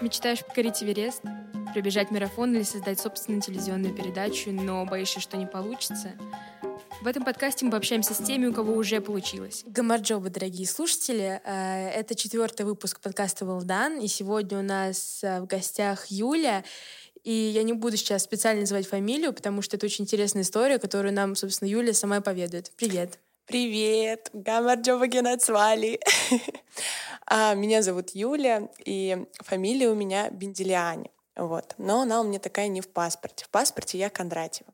Мечтаешь покорить Эверест, пробежать марафон или создать собственную телевизионную передачу, но боишься, что не получится? В этом подкасте мы пообщаемся с теми, у кого уже получилось. Гамарджоба, дорогие слушатели. Э, это четвертый выпуск подкаста «Well и сегодня у нас э, в гостях Юля. И я не буду сейчас специально называть фамилию, потому что это очень интересная история, которую нам, собственно, Юля сама поведает. Привет. Привет, Гамарджоба Генацвали. А, меня зовут Юля, и фамилия у меня Бенделиани. Вот. Но она у меня такая не в паспорте. В паспорте я Кондратьева.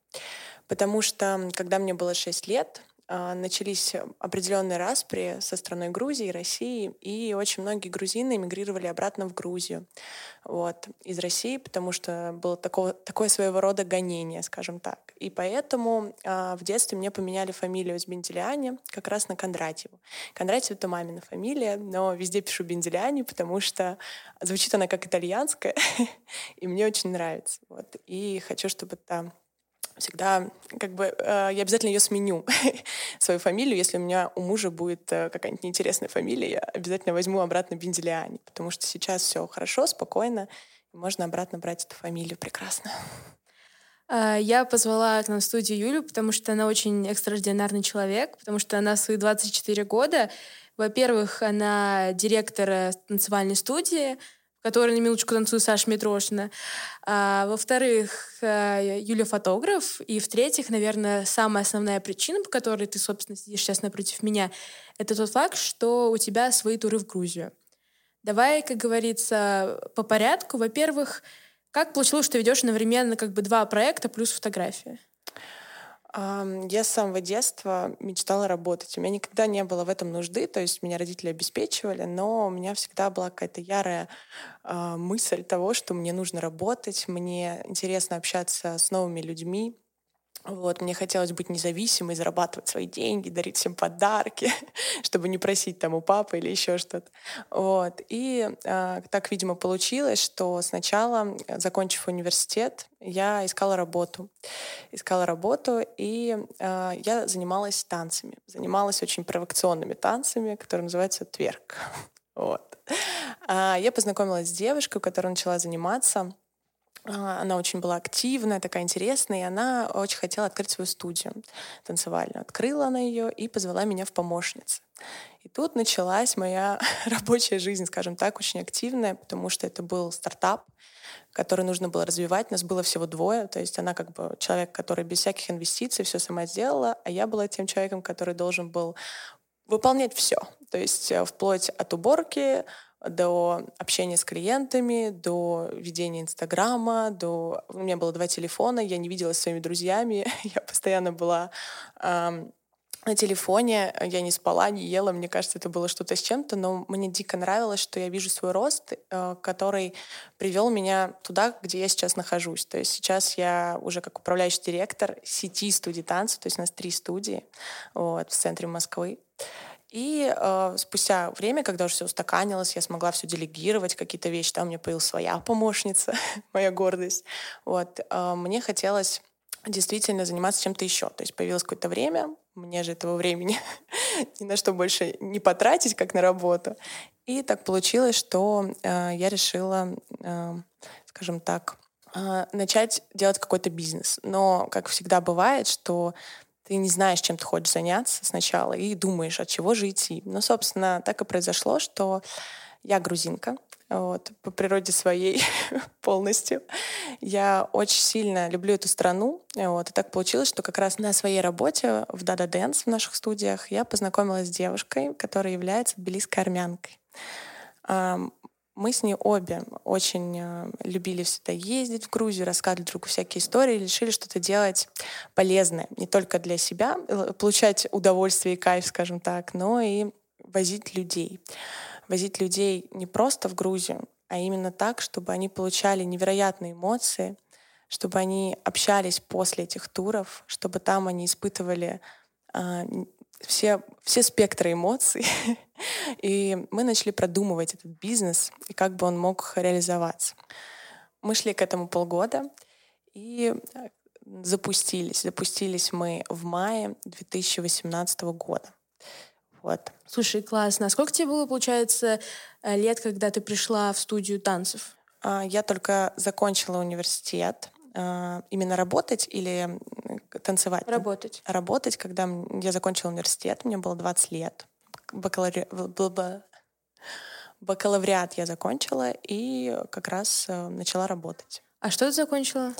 Потому что, когда мне было 6 лет, начались определенные распри со страной Грузии, России, и очень многие грузины эмигрировали обратно в Грузию вот, из России, потому что было такого, такое своего рода гонение, скажем так. И поэтому э, в детстве мне поменяли фамилию с Бенделиани как раз на Кондратьеву. Кондратьев — это мамина фамилия, но везде пишу Бенделиани, потому что звучит она как итальянская, и мне очень нравится. Вот. И хочу, чтобы там всегда как бы э, я обязательно ее сменю, свою фамилию. Если у меня у мужа будет э, какая-нибудь неинтересная фамилия, я обязательно возьму обратно Бенделиани, потому что сейчас все хорошо, спокойно, можно обратно брать эту фамилию прекрасно. А, я позвала к нам в студию Юлю, потому что она очень экстраординарный человек, потому что она свои 24 года, во-первых, она директор э, танцевальной студии, который на минуточку танцует Саша Митрошина. А, во-вторых, э, Юля фотограф. И в-третьих, наверное, самая основная причина, по которой ты, собственно, сидишь сейчас напротив меня, это тот факт, что у тебя свои туры в Грузию. Давай, как говорится, по порядку. Во-первых, как получилось, что ведешь одновременно как бы два проекта плюс фотография? Я с самого детства мечтала работать. У меня никогда не было в этом нужды, то есть меня родители обеспечивали, но у меня всегда была какая-то ярая э, мысль того, что мне нужно работать, мне интересно общаться с новыми людьми, вот, мне хотелось быть независимой, зарабатывать свои деньги, дарить всем подарки, чтобы не просить там у папы или еще что-то. Вот. И э, так, видимо, получилось, что сначала, закончив университет, я искала работу. Искала работу, и э, я занималась танцами. Занималась очень провокационными танцами, которые называются тверк. Вот. А я познакомилась с девушкой, у которой начала заниматься она очень была активная, такая интересная, и она очень хотела открыть свою студию танцевальную. Открыла она ее и позвала меня в помощницы. И тут началась моя рабочая жизнь, скажем так, очень активная, потому что это был стартап, который нужно было развивать. Нас было всего двое, то есть она как бы человек, который без всяких инвестиций все сама сделала, а я была тем человеком, который должен был выполнять все. То есть э, вплоть от уборки, до общения с клиентами, до ведения Инстаграма, до... У меня было два телефона, я не виделась с своими друзьями, я постоянно была эм, на телефоне, я не спала, не ела, мне кажется, это было что-то с чем-то, но мне дико нравилось, что я вижу свой рост, э, который привел меня туда, где я сейчас нахожусь. То есть сейчас я уже как управляющий директор сети студий танца, то есть у нас три студии вот, в центре Москвы. И э, спустя время, когда уже все устаканилось, я смогла все делегировать, какие-то вещи, там у меня появилась своя помощница, моя гордость. Вот, э, мне хотелось действительно заниматься чем-то еще. То есть появилось какое-то время, мне же этого времени ни на что больше не потратить, как на работу. И так получилось, что э, я решила, э, скажем так, э, начать делать какой-то бизнес. Но, как всегда бывает, что ты не знаешь, чем ты хочешь заняться сначала, и думаешь, от чего же идти. Ну, собственно, так и произошло, что я грузинка, вот, по природе своей полностью. Я очень сильно люблю эту страну. Вот, и так получилось, что как раз на своей работе в Dada Dance в наших студиях я познакомилась с девушкой, которая является тбилисской армянкой. Мы с ней обе очень э, любили всегда ездить в Грузию, рассказывали другу всякие истории, решили что-то делать полезное, не только для себя, э, получать удовольствие и кайф, скажем так, но и возить людей. Возить людей не просто в Грузию, а именно так, чтобы они получали невероятные эмоции, чтобы они общались после этих туров, чтобы там они испытывали э, все, все спектры эмоций. и мы начали продумывать этот бизнес и как бы он мог реализоваться. Мы шли к этому полгода и э, запустились. Запустились мы в мае 2018 года. Вот. Слушай, классно. А сколько тебе было, получается, э, лет, когда ты пришла в студию танцев? А, я только закончила университет. А, именно работать или танцевать? Работать. Работать, когда я закончила университет, мне было 20 лет. Бакалаври... Бакалавриат я закончила и как раз э, начала работать. А что ты закончила?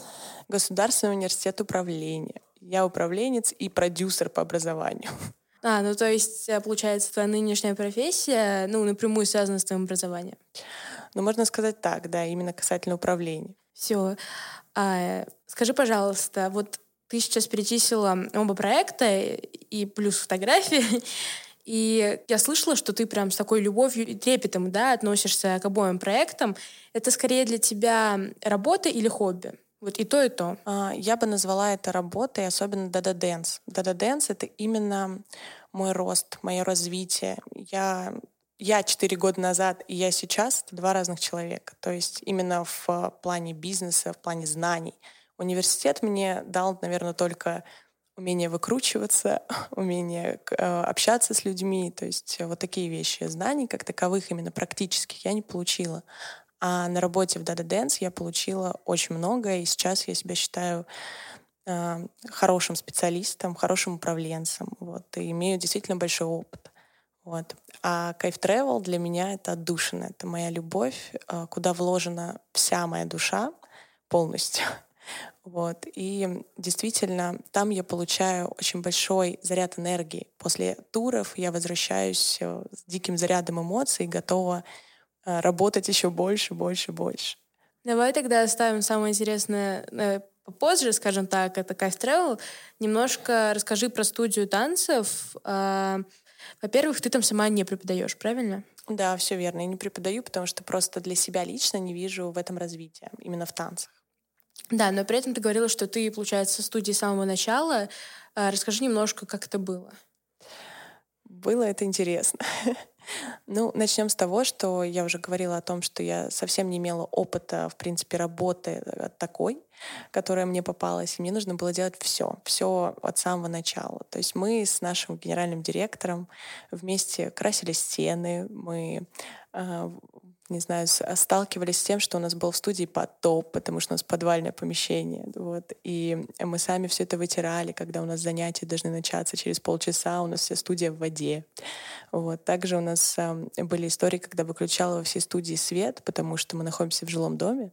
Государственный университет управления. Я управленец и продюсер по образованию. А, ну то есть, э, получается, твоя нынешняя профессия, ну, напрямую связана с твоим образованием? Ну, можно сказать так, да, именно касательно управления. Все. А, скажи, пожалуйста, вот ты сейчас перечислила оба проекта и плюс фотографии, и я слышала, что ты прям с такой любовью и трепетом да, относишься к обоим проектам. Это скорее для тебя работа или хобби? Вот и то, и то. А, я бы назвала это работой, особенно Dada Dance. Dada Dance — это именно мой рост, мое развитие. Я я четыре года назад и я сейчас — это два разных человека. То есть именно в плане бизнеса, в плане знаний. Университет мне дал, наверное, только умение выкручиваться, умение э, общаться с людьми, то есть вот такие вещи. Знаний как таковых именно практических я не получила. А на работе в Dada Dance я получила очень много, и сейчас я себя считаю э, хорошим специалистом, хорошим управленцем, вот, и имею действительно большой опыт. Вот. А кайф travel для меня это отдушина, это моя любовь, э, куда вложена вся моя душа полностью. Вот. И действительно, там я получаю очень большой заряд энергии. После туров я возвращаюсь э, с диким зарядом эмоций, готова э, работать еще больше, больше, больше. Давай тогда оставим самое интересное э, попозже, скажем так, это Кайф Travel. Немножко расскажи про студию танцев. Во-первых, ты там сама не преподаешь, правильно? Да, все верно. Я не преподаю, потому что просто для себя лично не вижу в этом развития, именно в танцах. Да, но при этом ты говорила, что ты, получается, в студии с самого начала. А, расскажи немножко, как это было. Было это интересно. ну, начнем с того, что я уже говорила о том, что я совсем не имела опыта, в принципе, работы э, такой, которая мне попалась, и мне нужно было делать все, все от самого начала. То есть мы с нашим генеральным директором вместе красили стены, мы а, не знаю, сталкивались с тем, что у нас был в студии потоп, потому что у нас подвальное помещение. Вот. И мы сами все это вытирали, когда у нас занятия должны начаться через полчаса, у нас вся студия в воде. Вот. Также у нас э, были истории, когда выключала во всей студии свет, потому что мы находимся в жилом доме,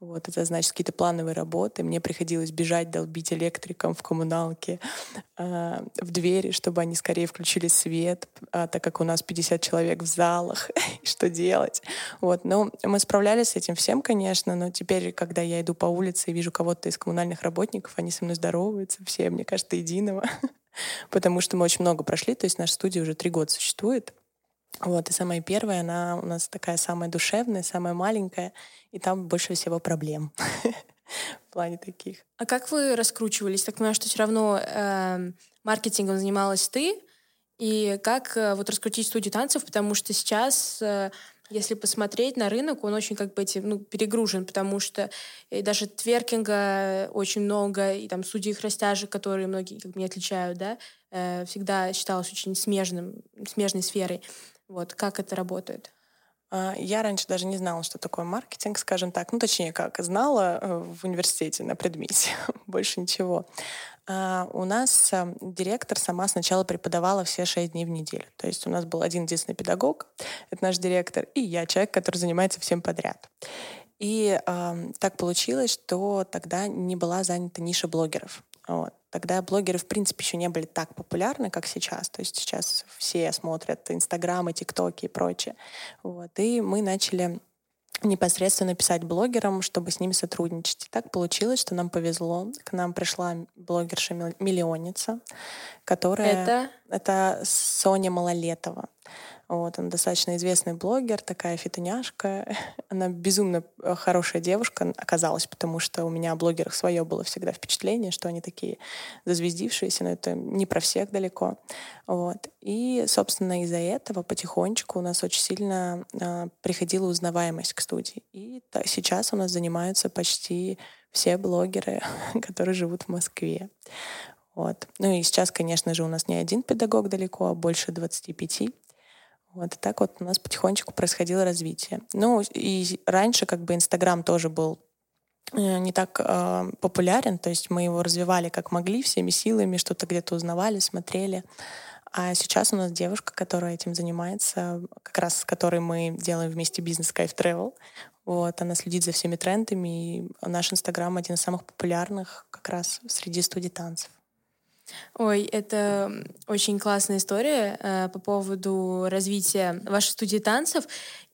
вот, это значит какие-то плановые работы. Мне приходилось бежать, долбить электрикам в коммуналке, э, в двери, чтобы они скорее включили свет, э, так как у нас 50 человек в залах. что делать? Вот, ну, мы справлялись с этим всем, конечно, но теперь, когда я иду по улице и вижу кого-то из коммунальных работников, они со мной здороваются, все, мне кажется, единого. Потому что мы очень много прошли, то есть наша студия уже три года существует. Вот, и самая первая, она у нас такая самая душевная, самая маленькая, и там больше всего проблем в плане таких. А как вы раскручивались? Так понимаю, что все равно э, маркетингом занималась ты, и как э, вот раскрутить студию танцев, потому что сейчас э, если посмотреть на рынок, он очень как бы эти, ну, перегружен, потому что и даже тверкинга очень много, и там судьи их растяжек, которые многие как бы не отличают, да, э, всегда считалось очень смежным, смежной сферой. Вот, как это работает? А, я раньше даже не знала, что такое маркетинг, скажем так. Ну, точнее, как знала э, в университете на предмете. Больше ничего. А у нас э, директор сама сначала преподавала все шесть дней в неделю. То есть у нас был один единственный педагог, это наш директор, и я, человек, который занимается всем подряд. И э, так получилось, что тогда не была занята ниша блогеров. Вот. Тогда блогеры, в принципе, еще не были так популярны, как сейчас. То есть сейчас все смотрят Инстаграмы, ТикТоки и прочее. Вот. И мы начали непосредственно писать блогерам, чтобы с ними сотрудничать. И так получилось, что нам повезло. К нам пришла блогерша-миллионница, которая... Это? Это Соня Малолетова. Вот, она достаточно известный блогер, такая фитоняшка. Она безумно э, хорошая девушка оказалась, потому что у меня о блогерах свое было всегда впечатление, что они такие зазвездившиеся, но это не про всех далеко. Вот. И, собственно, из-за этого потихонечку у нас очень сильно э, приходила узнаваемость к студии. И та, сейчас у нас занимаются почти все блогеры, которые живут в Москве. Вот. Ну и сейчас, конечно же, у нас не один педагог далеко, а больше 25. Вот и так вот у нас потихонечку происходило развитие. Ну и раньше как бы Инстаграм тоже был э, не так э, популярен, то есть мы его развивали как могли всеми силами, что-то где-то узнавали, смотрели. А сейчас у нас девушка, которая этим занимается, как раз с которой мы делаем вместе бизнес Кайф Travel. Вот, она следит за всеми трендами, и наш Инстаграм один из самых популярных как раз среди студий танцев. Ой, это очень классная история э, по поводу развития вашей студии танцев.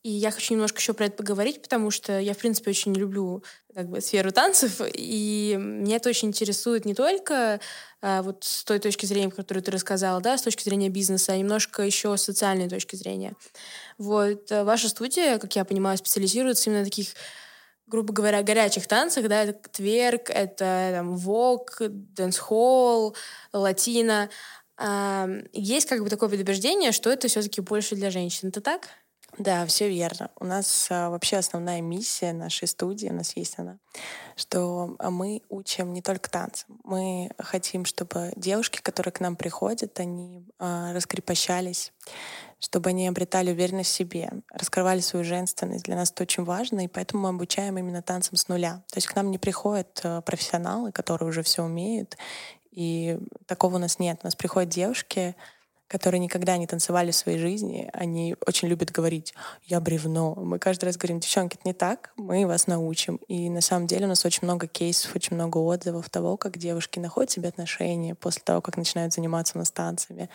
И я хочу немножко еще про это поговорить, потому что я, в принципе, очень люблю как бы, сферу танцев, и меня это очень интересует не только э, вот с той точки зрения, которую ты рассказала, да, с точки зрения бизнеса, а немножко еще с социальной точки зрения. Вот э, ваша студия, как я понимаю, специализируется именно на таких грубо говоря, горячих танцах, да, это тверк, это там вог, дэнс-холл, латино. А, есть как бы такое предубеждение, что это все-таки больше для женщин. Это так? Да, все верно. У нас а, вообще основная миссия нашей студии, у нас есть она, что а, мы учим не только танцам. Мы хотим, чтобы девушки, которые к нам приходят, они а, раскрепощались, чтобы они обретали уверенность в себе, раскрывали свою женственность. Для нас это очень важно, и поэтому мы обучаем именно танцам с нуля. То есть к нам не приходят а, профессионалы, которые уже все умеют, и такого у нас нет. У нас приходят девушки, которые никогда не танцевали в своей жизни, они очень любят говорить «я бревно». Мы каждый раз говорим «девчонки, это не так, мы вас научим». И на самом деле у нас очень много кейсов, очень много отзывов того, как девушки находят себе отношения после того, как начинают заниматься у нас танцами.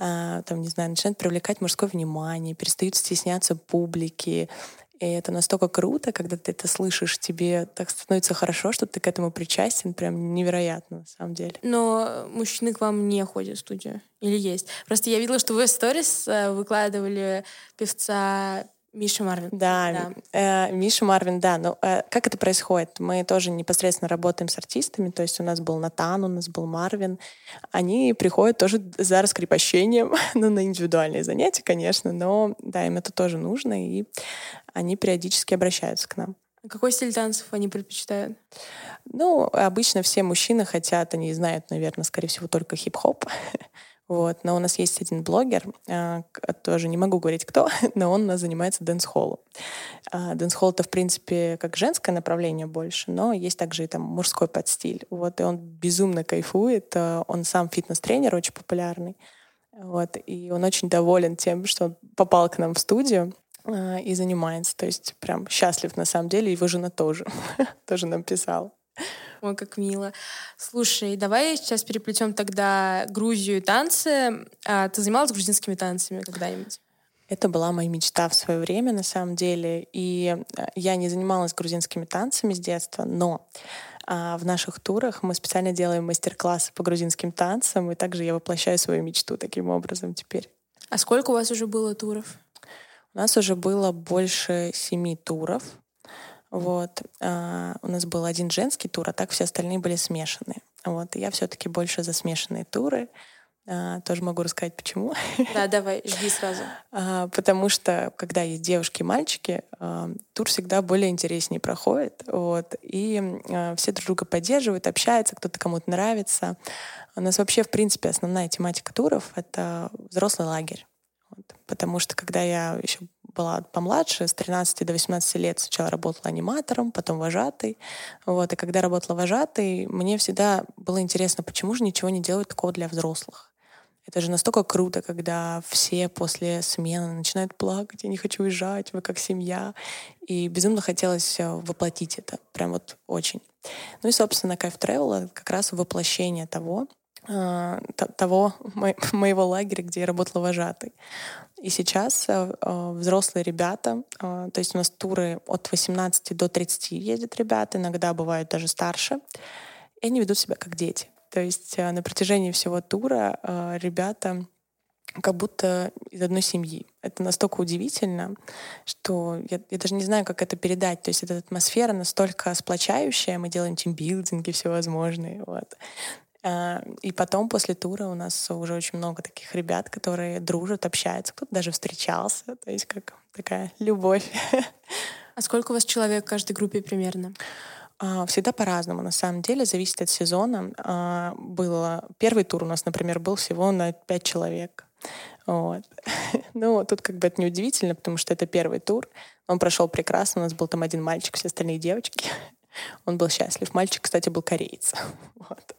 А, там, не знаю, начинают привлекать мужское внимание, перестают стесняться публики, и это настолько круто, когда ты это слышишь, тебе так становится хорошо, что ты к этому причастен, прям невероятно на самом деле. Но мужчины к вам не ходят в студию? Или есть? Просто я видела, что вы в сторис э, выкладывали певца Миша Марвин. Да, да. Э, Миша Марвин, да. Но э, как это происходит? Мы тоже непосредственно работаем с артистами, то есть у нас был Натан, у нас был Марвин. Они приходят тоже за раскрепощением, ну, на индивидуальные занятия, конечно, но да, им это тоже нужно, и они периодически обращаются к нам. А какой стиль танцев они предпочитают? Ну, обычно все мужчины хотят, они знают, наверное, скорее всего, только хип-хоп. Вот. Но у нас есть один блогер, а, тоже не могу говорить кто, но он у нас занимается дэнс-холлом. А, дэнс-холл — это, в принципе, как женское направление больше, но есть также и там мужской подстиль. Вот. И он безумно кайфует. А, он сам фитнес-тренер, очень популярный. Вот. И он очень доволен тем, что он попал к нам в студию и занимается. То есть прям счастлив на самом деле. Его жена тоже. тоже нам писала. Ой, как мило. Слушай, давай сейчас переплетем тогда Грузию и танцы. А ты занималась грузинскими танцами когда-нибудь? Это была моя мечта в свое время, на самом деле. И э, я не занималась грузинскими танцами с детства, но а в наших турах мы специально делаем мастер-классы по грузинским танцам, и также я воплощаю свою мечту таким образом теперь. А сколько у вас уже было туров? У нас уже было больше семи туров. Вот. А, у нас был один женский тур, а так все остальные были смешанные. Вот. И я все-таки больше за смешанные туры. А, тоже могу рассказать, почему. Да, давай, жди сразу. А, потому что, когда есть девушки и мальчики, а, тур всегда более интереснее проходит. Вот, и а, все друг друга поддерживают, общаются, кто-то кому-то нравится. У нас вообще, в принципе, основная тематика туров — это взрослый лагерь. Вот, потому что, когда я еще была помладше, с 13 до 18 лет сначала работала аниматором, потом вожатой. Вот. И когда работала вожатой, мне всегда было интересно, почему же ничего не делают такого для взрослых. Это же настолько круто, когда все после смены начинают плакать, я не хочу уезжать, вы как семья. И безумно хотелось э, воплотить это, прям вот очень. Ну и, собственно, Кайф Travel — как раз воплощение того, э, того моего лагеря, где я работала вожатой. И сейчас э, э, взрослые ребята, э, то есть у нас туры от 18 до 30 ездят ребята, иногда бывают даже старше, и они ведут себя как дети. То есть на протяжении всего тура ребята как будто из одной семьи. Это настолько удивительно, что я, я даже не знаю, как это передать. То есть эта атмосфера настолько сплочающая, мы делаем тимбилдинги всевозможные. Вот. А, и потом после тура у нас уже очень много таких ребят, которые дружат, общаются, кто-то даже встречался, то есть как такая любовь. А сколько у вас человек в каждой группе примерно? А, всегда по-разному, на самом деле, зависит от сезона. А, было первый тур у нас, например, был всего на пять человек. Вот. ну, тут как бы это неудивительно, потому что это первый тур. Он прошел прекрасно. У нас был там один мальчик, все остальные девочки. Он был счастлив. Мальчик, кстати, был кореец. вот.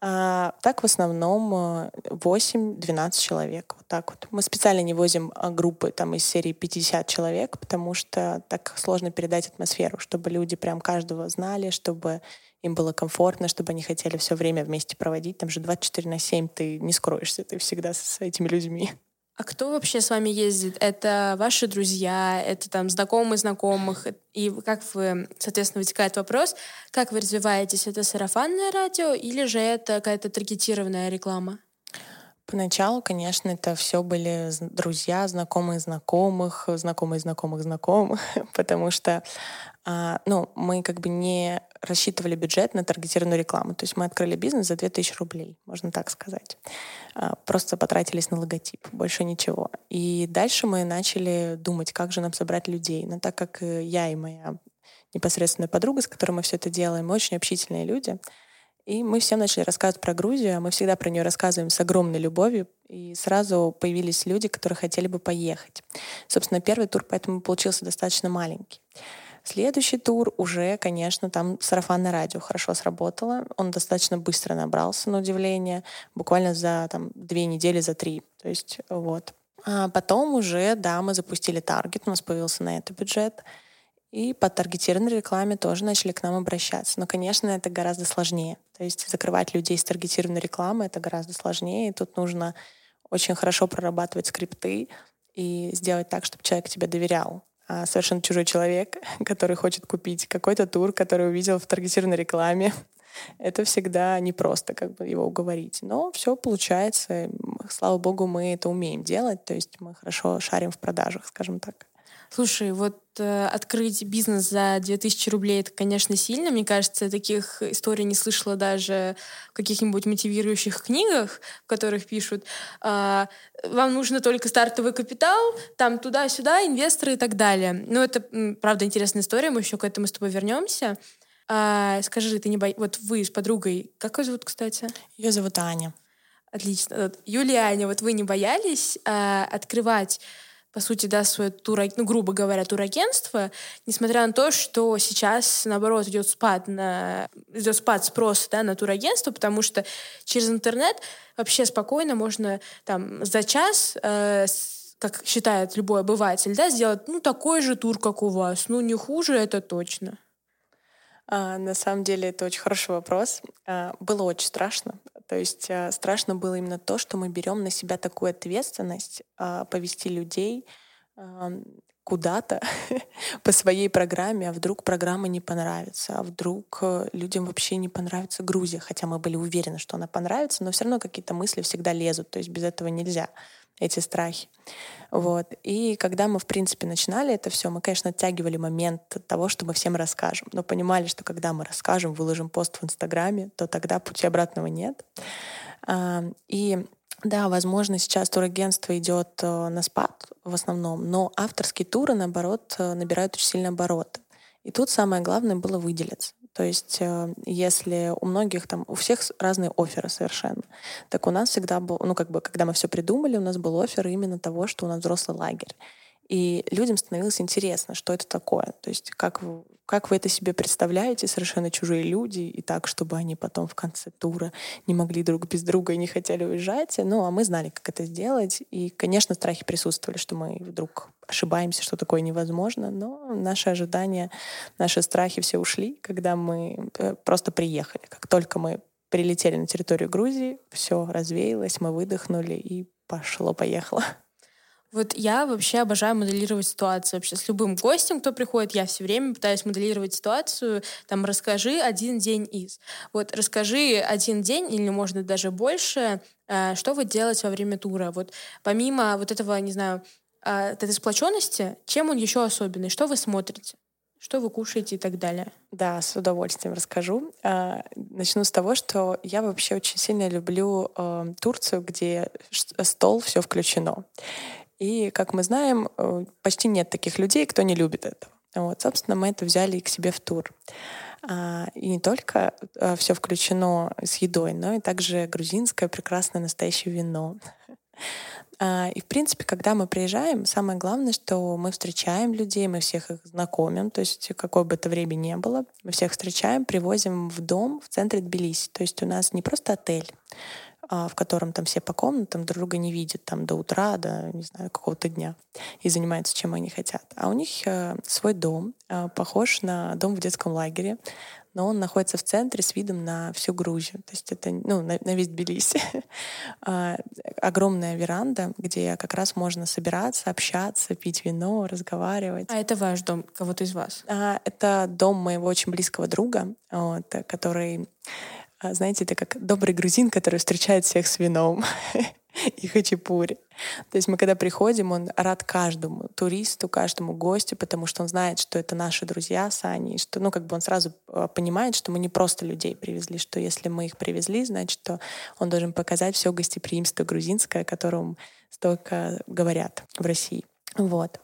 А, так в основном 8-12 э, человек. Вот так вот. Мы специально не возим а, группы там из серии 50 человек, потому что так сложно передать атмосферу, чтобы люди прям каждого знали, чтобы им было комфортно, чтобы они хотели все время вместе проводить. Там же 24 на 7 ты не скроешься, ты всегда с этими людьми. А кто вообще с вами ездит? Это ваши друзья, это там знакомые знакомых? И как вы, соответственно, вытекает вопрос, как вы развиваетесь? Это сарафанное радио или же это какая-то таргетированная реклама? Поначалу, конечно, это все были друзья, знакомые знакомых, знакомые знакомых знакомых, потому что а, ну, мы как бы не рассчитывали бюджет на таргетированную рекламу. То есть мы открыли бизнес за 2000 рублей, можно так сказать. А, просто потратились на логотип, больше ничего. И дальше мы начали думать, как же нам собрать людей. Но так как э, я и моя непосредственная подруга, с которой мы все это делаем, мы очень общительные люди, и мы всем начали рассказывать про Грузию, а мы всегда про нее рассказываем с огромной любовью, и сразу появились люди, которые хотели бы поехать. Собственно, первый тур поэтому получился достаточно маленький. Следующий тур уже, конечно, там сарафанное радио хорошо сработало. Он достаточно быстро набрался, на удивление, буквально за там, две недели, за три. То есть вот. А потом уже, да, мы запустили таргет, у нас появился на это бюджет. И по таргетированной рекламе тоже начали к нам обращаться. Но, конечно, это гораздо сложнее. То есть закрывать людей с таргетированной рекламы — это гораздо сложнее. И тут нужно очень хорошо прорабатывать скрипты и сделать так, чтобы человек тебе доверял. А, совершенно чужой человек, который хочет купить какой-то тур, который увидел в таргетированной рекламе. Это всегда непросто как бы его уговорить. Но все получается. Слава богу, мы это умеем делать. То есть мы хорошо шарим в продажах, скажем так. Слушай, вот э, открыть бизнес за 2000 рублей, это, конечно, сильно. Мне кажется, таких историй не слышала даже в каких-нибудь мотивирующих книгах, в которых пишут, э, вам нужно только стартовый капитал, там туда-сюда, инвесторы и так далее. Ну, это, правда, интересная история, мы еще к этому с тобой вернемся. А, скажи, ты не боишься... Вот вы с подругой, как ее зовут, кстати? Ее зовут Аня. Отлично. Вот, Юлия Аня, вот вы не боялись а, открывать по сути, да, свое тур, ну, грубо говоря, турагентство, несмотря на то, что сейчас, наоборот, идет спад, на, идет спад спроса да, на турагентство, потому что через интернет вообще спокойно можно там за час э, как считает любой обыватель, да, сделать ну такой же тур, как у вас. Ну не хуже, это точно. А, на самом деле это очень хороший вопрос. А, было очень страшно. То есть а, страшно было именно то, что мы берем на себя такую ответственность а, повести людей куда-то по своей программе, а вдруг программа не понравится, а вдруг э, людям вообще не понравится Грузия, хотя мы были уверены, что она понравится, но все равно какие-то мысли всегда лезут, то есть без этого нельзя эти страхи. Вот. И когда мы, в принципе, начинали это все, мы, конечно, оттягивали момент того, что мы всем расскажем, но понимали, что когда мы расскажем, выложим пост в Инстаграме, то тогда пути обратного нет. А, и да, возможно, сейчас турагентство идет э, на спад в основном, но авторские туры, наоборот, э, набирают очень сильно обороты. И тут самое главное было выделиться. То есть э, если у многих там, у всех разные оферы совершенно, так у нас всегда был, ну как бы, когда мы все придумали, у нас был офер именно того, что у нас взрослый лагерь. И людям становилось интересно, что это такое. То есть как вы, как вы это себе представляете, совершенно чужие люди, и так, чтобы они потом в конце тура не могли друг без друга и не хотели уезжать. Ну, а мы знали, как это сделать. И, конечно, страхи присутствовали, что мы вдруг ошибаемся, что такое невозможно. Но наши ожидания, наши страхи все ушли, когда мы э, просто приехали. Как только мы прилетели на территорию Грузии, все развеялось, мы выдохнули и пошло-поехало. Вот я вообще обожаю моделировать ситуацию вообще с любым гостем, кто приходит, я все время пытаюсь моделировать ситуацию, там, расскажи один день из. Вот расскажи один день или, можно даже больше, э, что вы делаете во время тура. Вот помимо вот этого, не знаю, э, этой сплоченности, чем он еще особенный, что вы смотрите? Что вы кушаете и так далее? Да, с удовольствием расскажу. А, начну с того, что я вообще очень сильно люблю э, Турцию, где стол все включено. И, как мы знаем, э, почти нет таких людей, кто не любит этого. Вот, собственно, мы это взяли к себе в тур. А, и не только а, все включено с едой, но и также грузинское прекрасное настоящее вино. А, и, в принципе, когда мы приезжаем, самое главное, что мы встречаем людей, мы всех их знакомим, то есть какое бы это время ни было, мы всех встречаем, привозим в дом в центре Тбилиси. То есть у нас не просто отель, в котором там все по комнатам друг друга не видят там до утра, до, не знаю, какого-то дня и занимаются чем они хотят. А у них э, свой дом, э, похож на дом в детском лагере, но он находится в центре с видом на всю Грузию. То есть это ну, на, на весь Тбилиси. А, огромная веранда, где как раз можно собираться, общаться, пить вино, разговаривать. А это ваш дом, кого-то из вас? А, это дом моего очень близкого друга, вот, который а, знаете, это как добрый грузин, который встречает всех с вином и хачапури. То есть мы когда приходим, он рад каждому туристу, каждому гостю, потому что он знает, что это наши друзья с Аней, что, ну, как бы он сразу а, понимает, что мы не просто людей привезли, что если мы их привезли, значит, то он должен показать все гостеприимство грузинское, о котором столько говорят в России. Вот.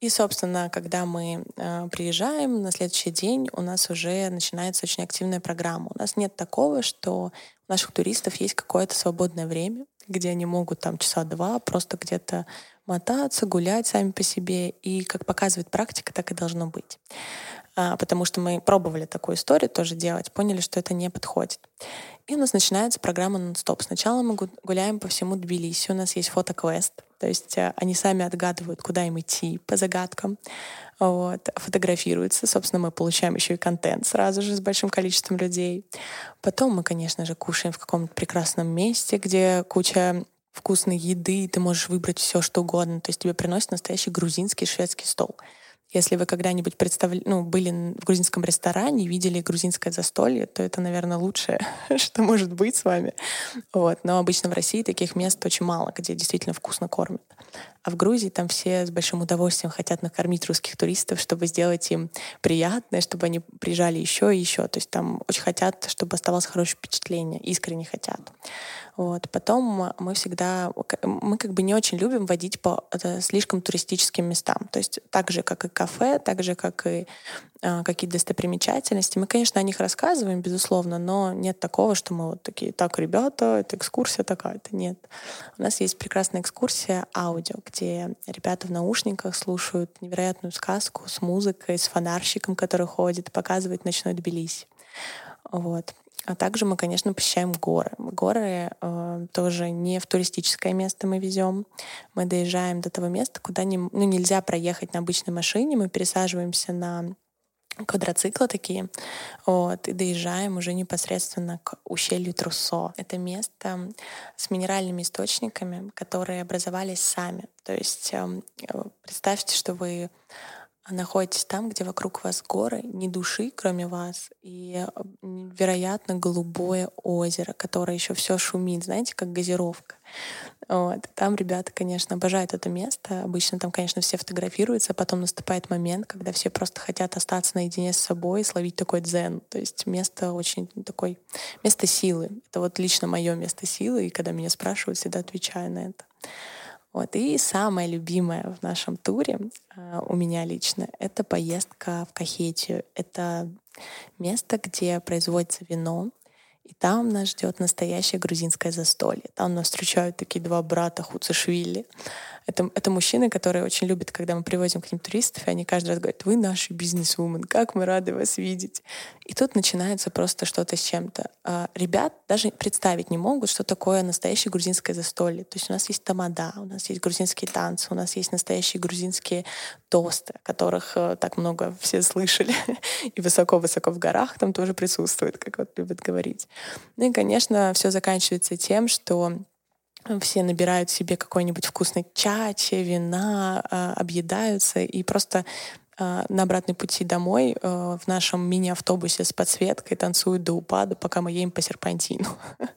И, собственно, когда мы э, приезжаем, на следующий день у нас уже начинается очень активная программа. У нас нет такого, что у наших туристов есть какое-то свободное время, где они могут там часа два просто где-то мотаться, гулять сами по себе. И, как показывает практика, так и должно быть. А, потому что мы пробовали такую историю тоже делать, поняли, что это не подходит. И у нас начинается программа нон-стоп. Сначала мы гуляем по всему Тбилиси, у нас есть фотоквест, то есть э, они сами отгадывают, куда им идти по загадкам, вот, фотографируются. Собственно, мы получаем еще и контент сразу же с большим количеством людей. Потом мы, конечно же, кушаем в каком-то прекрасном месте, где куча вкусной еды, и ты можешь выбрать все, что угодно. То есть тебе приносят настоящий грузинский шведский стол. Если вы когда-нибудь представили, ну, были в грузинском ресторане, видели грузинское застолье, то это, наверное, лучшее, что может быть с вами. Вот. Но обычно в России таких мест очень мало, где действительно вкусно кормят. А в Грузии там все с большим удовольствием хотят накормить русских туристов, чтобы сделать им приятное, чтобы они приезжали еще и еще. То есть там очень хотят, чтобы оставалось хорошее впечатление, искренне хотят. Вот. Потом мы всегда, мы как бы не очень любим водить по слишком туристическим местам. То есть так же, как и кафе, так же, как и какие-то достопримечательности. Мы, конечно, о них рассказываем, безусловно, но нет такого, что мы вот такие, так, ребята, это экскурсия такая-то. Нет. У нас есть прекрасная экскурсия аудио, где ребята в наушниках слушают невероятную сказку с музыкой, с фонарщиком, который ходит, показывает ночной Тбилиси. Вот. А также мы, конечно, посещаем горы. Горы э, тоже не в туристическое место мы везем. Мы доезжаем до того места, куда не, ну, нельзя проехать на обычной машине. Мы пересаживаемся на квадроциклы такие, вот, и доезжаем уже непосредственно к ущелью Трусо. Это место с минеральными источниками, которые образовались сами. То есть эм, э, представьте, что вы находитесь там, где вокруг вас горы, ни души, кроме вас, и вероятно голубое озеро, которое еще все шумит, знаете, как газировка. Вот. Там ребята, конечно, обожают это место. Обычно там, конечно, все фотографируются, а потом наступает момент, когда все просто хотят остаться наедине с собой и словить такой дзен. То есть место очень такой, место силы. Это вот лично мое место силы, и когда меня спрашивают, всегда отвечаю на это. Вот. И самое любимое в нашем туре э, у меня лично — это поездка в Кахетию. Это место, где производится вино, и там нас ждет настоящее грузинское застолье. Там нас встречают такие два брата Хуцешвили. Это, это мужчины, которые очень любят, когда мы привозим к ним туристов, и они каждый раз говорят, вы наши бизнес-вумен, как мы рады вас видеть. И тут начинается просто что-то с чем-то. А, ребят даже представить не могут, что такое настоящее грузинское застолье. То есть у нас есть тамада, у нас есть грузинские танцы, у нас есть настоящие грузинские тосты, о которых э, так много все слышали. И высоко-высоко в горах там тоже присутствует, как вот любят говорить. Ну и, конечно, все заканчивается тем, что все набирают себе какой-нибудь вкусный чачи, вина, а, объедаются и просто а, на обратной пути домой а, в нашем мини-автобусе с подсветкой танцуют до упада, пока мы едем по серпантину.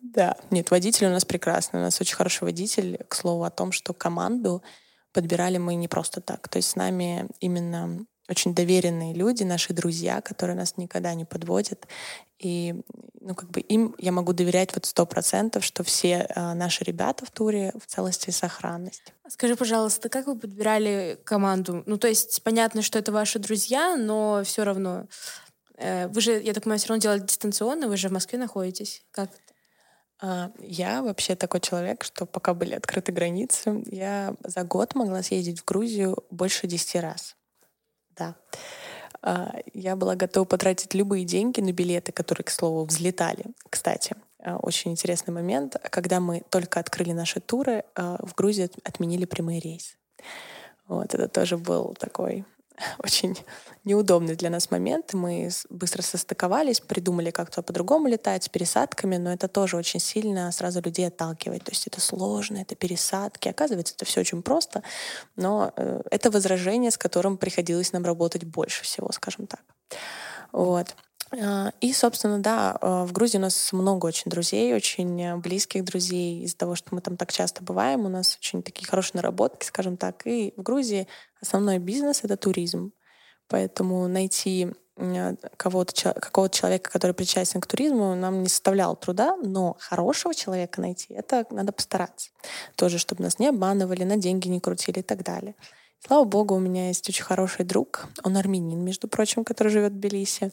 Да, нет, водитель у нас прекрасный. У нас очень хороший водитель. К слову о том, что команду подбирали мы не просто так. То есть с нами именно очень доверенные люди, наши друзья, которые нас никогда не подводят. И ну, как бы им я могу доверять вот сто процентов, что все э, наши ребята в туре в целости и сохранности. Скажи, пожалуйста, как вы подбирали команду? Ну, то есть понятно, что это ваши друзья, но все равно э, вы же, я так понимаю, все равно делали дистанционно, вы же в Москве находитесь. Как А, я вообще такой человек, что пока были открыты границы, я за год могла съездить в Грузию больше десяти раз. Да. А, я была готова потратить любые деньги на билеты, которые, к слову, взлетали. Кстати, а, очень интересный момент. Когда мы только открыли наши туры, в Грузии отменили прямые рейсы. Вот, это тоже был такой очень неудобный для нас момент. Мы быстро состыковались, придумали как-то по-другому летать с пересадками, но это тоже очень сильно сразу людей отталкивает. То есть это сложно, это пересадки. Оказывается, это все очень просто, но э, это возражение, с которым приходилось нам работать больше всего, скажем так. Вот. А, и, собственно, да, а, в Грузии у нас много очень друзей, очень близких друзей. Из-за того, что мы там так часто бываем, у нас очень такие хорошие наработки, скажем так. И в Грузии основной бизнес — это туризм. Поэтому найти кого-то, какого-то человека, который причастен к туризму, нам не составляло труда, но хорошего человека найти, это надо постараться. Тоже, чтобы нас не обманывали, на деньги не крутили и так далее. Слава богу, у меня есть очень хороший друг, он армянин, между прочим, который живет в Тбилиси.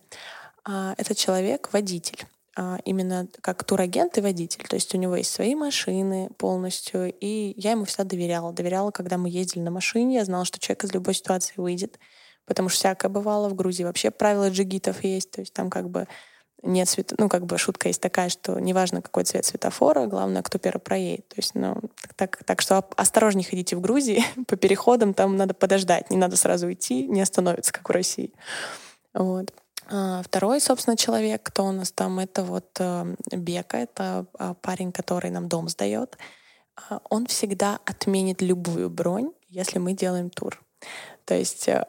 А, этот человек водитель а, именно как турагент и водитель. То есть у него есть свои машины полностью, и я ему всегда доверяла. Доверяла, когда мы ездили на машине, я знала, что человек из любой ситуации выйдет, потому что всякое бывало. В Грузии вообще правила джигитов есть, то есть там как бы нет света, ну, как бы шутка есть такая, что неважно, какой цвет светофора, главное, кто первый проедет. То есть, ну, так, так что осторожнее ходите в Грузии, по переходам там надо подождать, не надо сразу идти, не остановиться, как в России. Вот. А, второй, собственно, человек, кто у нас там, это вот э, Бека, это а, парень, который нам дом сдает. А, он всегда отменит любую бронь, если мы делаем тур. То есть э,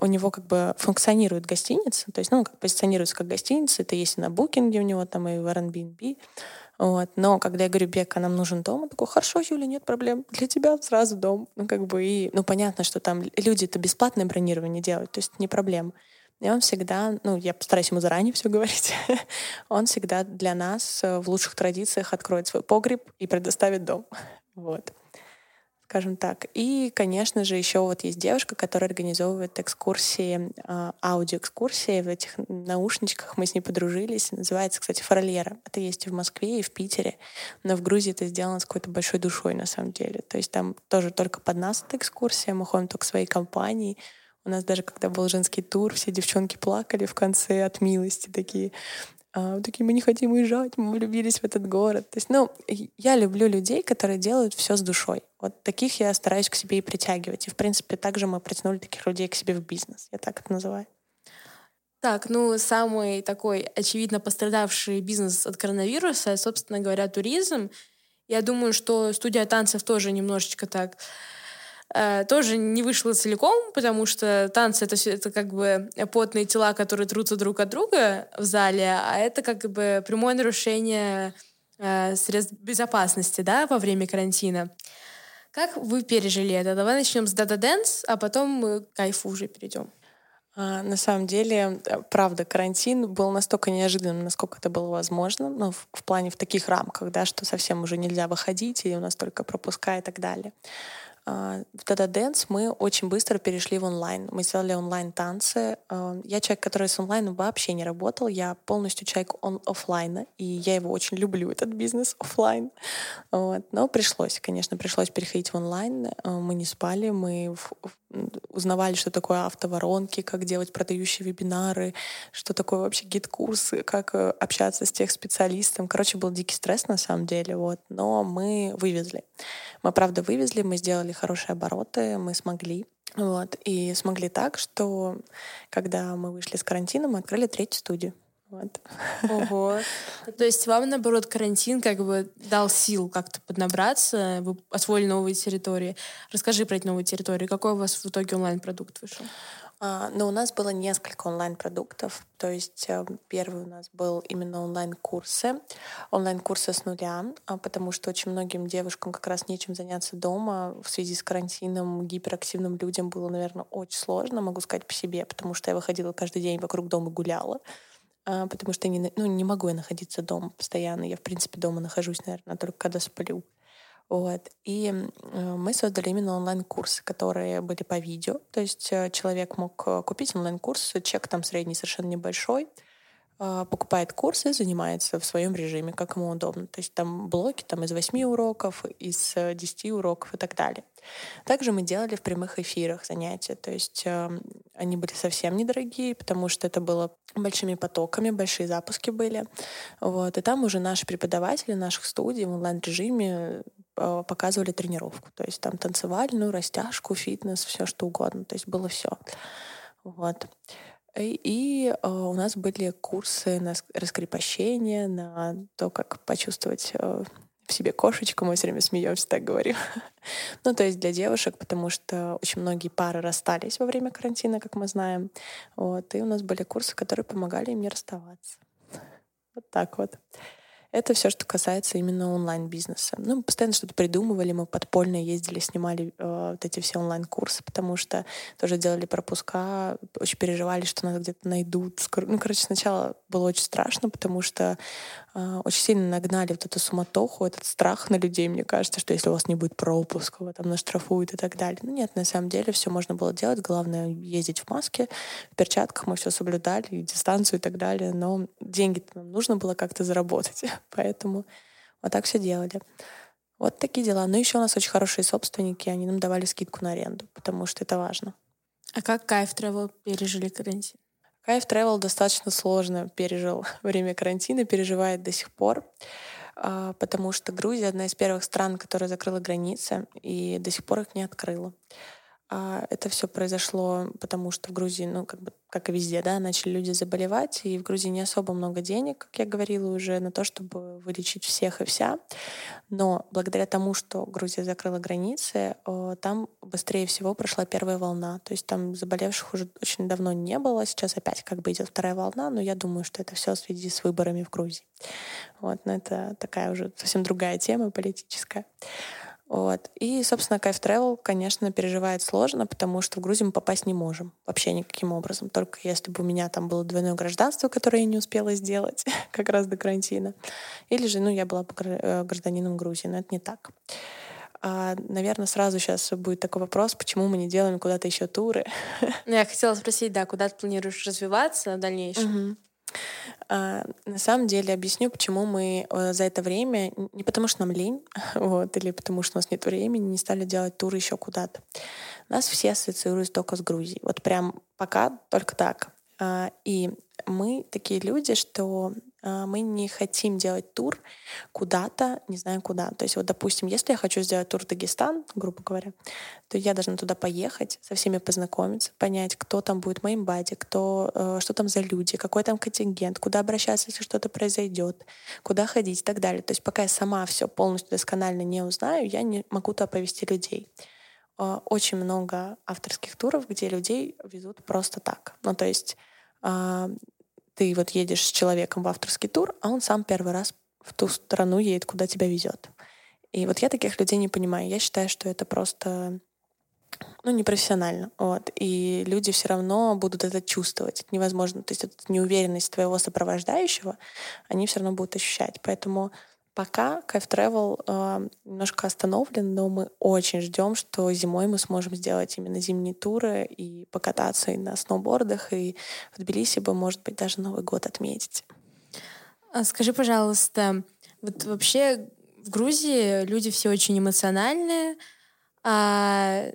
у него как бы функционирует гостиница, то есть, ну, как позиционируется как гостиница, это есть и на букинге у него, там и в Airbnb. Вот. Но когда я говорю, Бека, нам нужен дом, он такой, хорошо, Юля, нет проблем, для тебя сразу дом. Ну, как бы, и, ну, понятно, что там люди это бесплатное бронирование делают, то есть не проблема. И он всегда, ну, я постараюсь ему заранее все говорить, он всегда для нас э, в лучших традициях откроет свой погреб и предоставит дом. Вот скажем так. И, конечно же, еще вот есть девушка, которая организовывает экскурсии, э, аудиоэкскурсии в этих наушничках. Мы с ней подружились. Называется, кстати, Фарольера. Это есть и в Москве, и в Питере. Но в Грузии это сделано с какой-то большой душой, на самом деле. То есть там тоже только под нас эта экскурсия. Мы ходим только своей компанией. У нас даже когда был женский тур, все девчонки плакали в конце от милости такие. А, такие, мы не хотим уезжать, мы влюбились в этот город. То есть, ну, я люблю людей, которые делают все с душой. Вот таких я стараюсь к себе и притягивать. И, в принципе, также мы притянули таких людей к себе в бизнес. Я так это называю. Так, ну, самый такой очевидно пострадавший бизнес от коронавируса, собственно говоря, туризм. Я думаю, что студия танцев тоже немножечко так тоже не вышло целиком, потому что танцы это это как бы потные тела, которые трутся друг от друга в зале, а это как бы прямое нарушение э, средств безопасности, да, во время карантина. Как вы пережили это? Давай начнем с Data Dance, а потом мы к кайфу уже перейдем. А, на самом деле, э, правда, карантин был настолько неожиданным, насколько это было возможно, ну, в, в плане в таких рамках, да, что совсем уже нельзя выходить, и у нас только пропуска и так далее. А, в Data Dance мы очень быстро перешли в онлайн. Мы сделали онлайн-танцы. А, я человек, который с онлайном вообще не работал. Я полностью человек он офлайна, и я его очень люблю, этот бизнес офлайн. Вот. Но пришлось, конечно, пришлось переходить в онлайн. А, мы не спали, мы узнавали, что такое автоворонки, как делать продающие вебинары, что такое вообще гид-курсы, как э, общаться с тех специалистом. Короче, был дикий стресс на самом деле, вот. но мы вывезли. Мы, правда, вывезли, мы сделали хорошие обороты, мы смогли. Вот. И смогли так, что когда мы вышли с карантина, мы открыли третью студию. Вот. Ого. То есть вам, наоборот, карантин как бы дал сил как-то поднабраться, вы освоили новые территории. Расскажи про эти новые территории. Какой у вас в итоге онлайн-продукт вышел? А, но у нас было несколько онлайн-продуктов. То есть э, первый у нас был именно онлайн-курсы. Онлайн-курсы с нуля, а, потому что очень многим девушкам как раз нечем заняться дома. В связи с карантином гиперактивным людям было, наверное, очень сложно, могу сказать по себе, потому что я выходила каждый день вокруг дома гуляла потому что не, ну, не могу я находиться дома постоянно. Я, в принципе, дома нахожусь, наверное, только когда сплю. Вот. И мы создали именно онлайн-курсы, которые были по видео. То есть э, человек мог э, купить онлайн-курс, чек там средний совершенно небольшой. А, покупает курсы, занимается в своем режиме, как ему удобно. То есть там блоки там, из 8 уроков, из 10 уроков и так далее. Также мы делали в прямых эфирах занятия. То есть э, они были совсем недорогие, потому что это было большими потоками, большие запуски были. Вот. И там уже наши преподаватели наших студий в онлайн-режиме э, показывали тренировку. То есть там танцевальную, растяжку, фитнес, все что угодно. То есть было все. Вот. И э, у нас были курсы на раскрепощение, на то, как почувствовать э, в себе кошечку. Мы все время смеемся, так говорим. ну, то есть для девушек, потому что очень многие пары расстались во время карантина, как мы знаем. Вот. И у нас были курсы, которые помогали им не расставаться. Вот так вот. Это все, что касается именно онлайн-бизнеса. Ну, мы постоянно что-то придумывали, мы подпольно ездили, снимали э, вот эти все онлайн-курсы, потому что тоже делали пропуска, очень переживали, что нас где-то найдут. Ну, короче, сначала было очень страшно, потому что э, очень сильно нагнали вот эту суматоху, этот страх на людей, мне кажется, что если у вас не будет пропуска, вас там наштрафуют и так далее. Ну нет, на самом деле все можно было делать. Главное ездить в маске, в перчатках, мы все соблюдали, и дистанцию и так далее. Но деньги нам нужно было как-то заработать. Поэтому вот так все делали. Вот такие дела. Но еще у нас очень хорошие собственники, они нам давали скидку на аренду, потому что это важно. А как Кайф Travel пережили карантин? Кайф Travel достаточно сложно пережил время карантина, переживает до сих пор, а, потому что Грузия одна из первых стран, которая закрыла границы и до сих пор их не открыла. А это все произошло, потому что в Грузии, ну, как бы, как и везде, да, начали люди заболевать, и в Грузии не особо много денег, как я говорила уже, на то, чтобы вылечить всех и вся. Но благодаря тому, что Грузия закрыла границы, там быстрее всего прошла первая волна. То есть там заболевших уже очень давно не было. Сейчас опять как бы идет вторая волна, но я думаю, что это все в связи с выборами в Грузии. Вот, но это такая уже совсем другая тема политическая. Вот. И, собственно, Кайф Travel, конечно, переживает сложно, потому что в Грузию мы попасть не можем вообще никаким образом. Только если бы у меня там было двойное гражданство, которое я не успела сделать как раз до карантина. Или же, ну, я была э, гражданином Грузии, но это не так. А, наверное, сразу сейчас будет такой вопрос, почему мы не делаем куда-то еще туры. Ну, я хотела спросить, да, куда ты планируешь развиваться в дальнейшем? Угу. А, на самом деле объясню, почему мы э, за это время, не потому что нам лень, вот, или потому что у нас нет времени, не стали делать туры еще куда-то. Нас все ассоциируют только с Грузией. Вот прям пока только так. А, и мы такие люди, что мы не хотим делать тур куда-то, не знаю куда. То есть вот, допустим, если я хочу сделать тур в Дагестан, грубо говоря, то я должна туда поехать, со всеми познакомиться, понять, кто там будет в моем баде, кто, э, что там за люди, какой там контингент, куда обращаться, если что-то произойдет, куда ходить и так далее. То есть пока я сама все полностью досконально не узнаю, я не могу туда повести людей а, очень много авторских туров, где людей везут просто так. Ну, то есть а, ты вот едешь с человеком в авторский тур, а он сам первый раз в ту страну едет, куда тебя везет. И вот я таких людей не понимаю. Я считаю, что это просто ну, непрофессионально. Вот. И люди все равно будут это чувствовать. Это невозможно. То есть эту неуверенность твоего сопровождающего они все равно будут ощущать. Поэтому Пока Кайф Travel э, немножко остановлен, но мы очень ждем, что зимой мы сможем сделать именно зимние туры и покататься и на сноубордах, и в Тбилиси бы, может быть, даже Новый год отметить. А скажи, пожалуйста, вот вообще в Грузии люди все очень эмоциональные, а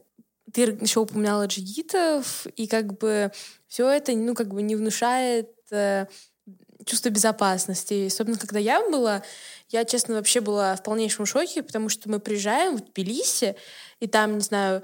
ты еще упоминала джигитов, и как бы все это, ну, как бы не внушает э, чувство безопасности. И, особенно, когда я была, я, честно, вообще была в полнейшем шоке, потому что мы приезжаем в Тбилиси, и там, не знаю,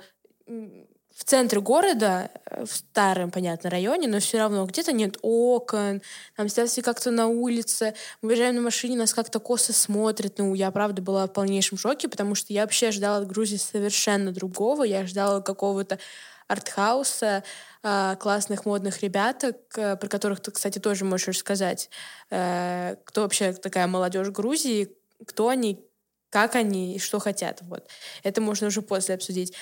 в центре города, э, в старом, понятно, районе, но все равно где-то нет окон, там сидят все как-то на улице, мы выезжаем на машине, нас как-то косо смотрят. Ну, я, правда, была в полнейшем шоке, потому что я вообще ждала от Грузии совершенно другого. Я ждала какого-то артхауса, э, классных модных ребяток, э, про которых ты, кстати, тоже можешь рассказать. Э, кто вообще такая молодежь Грузии, кто они, как они и что хотят. Вот. Это можно уже после обсудить.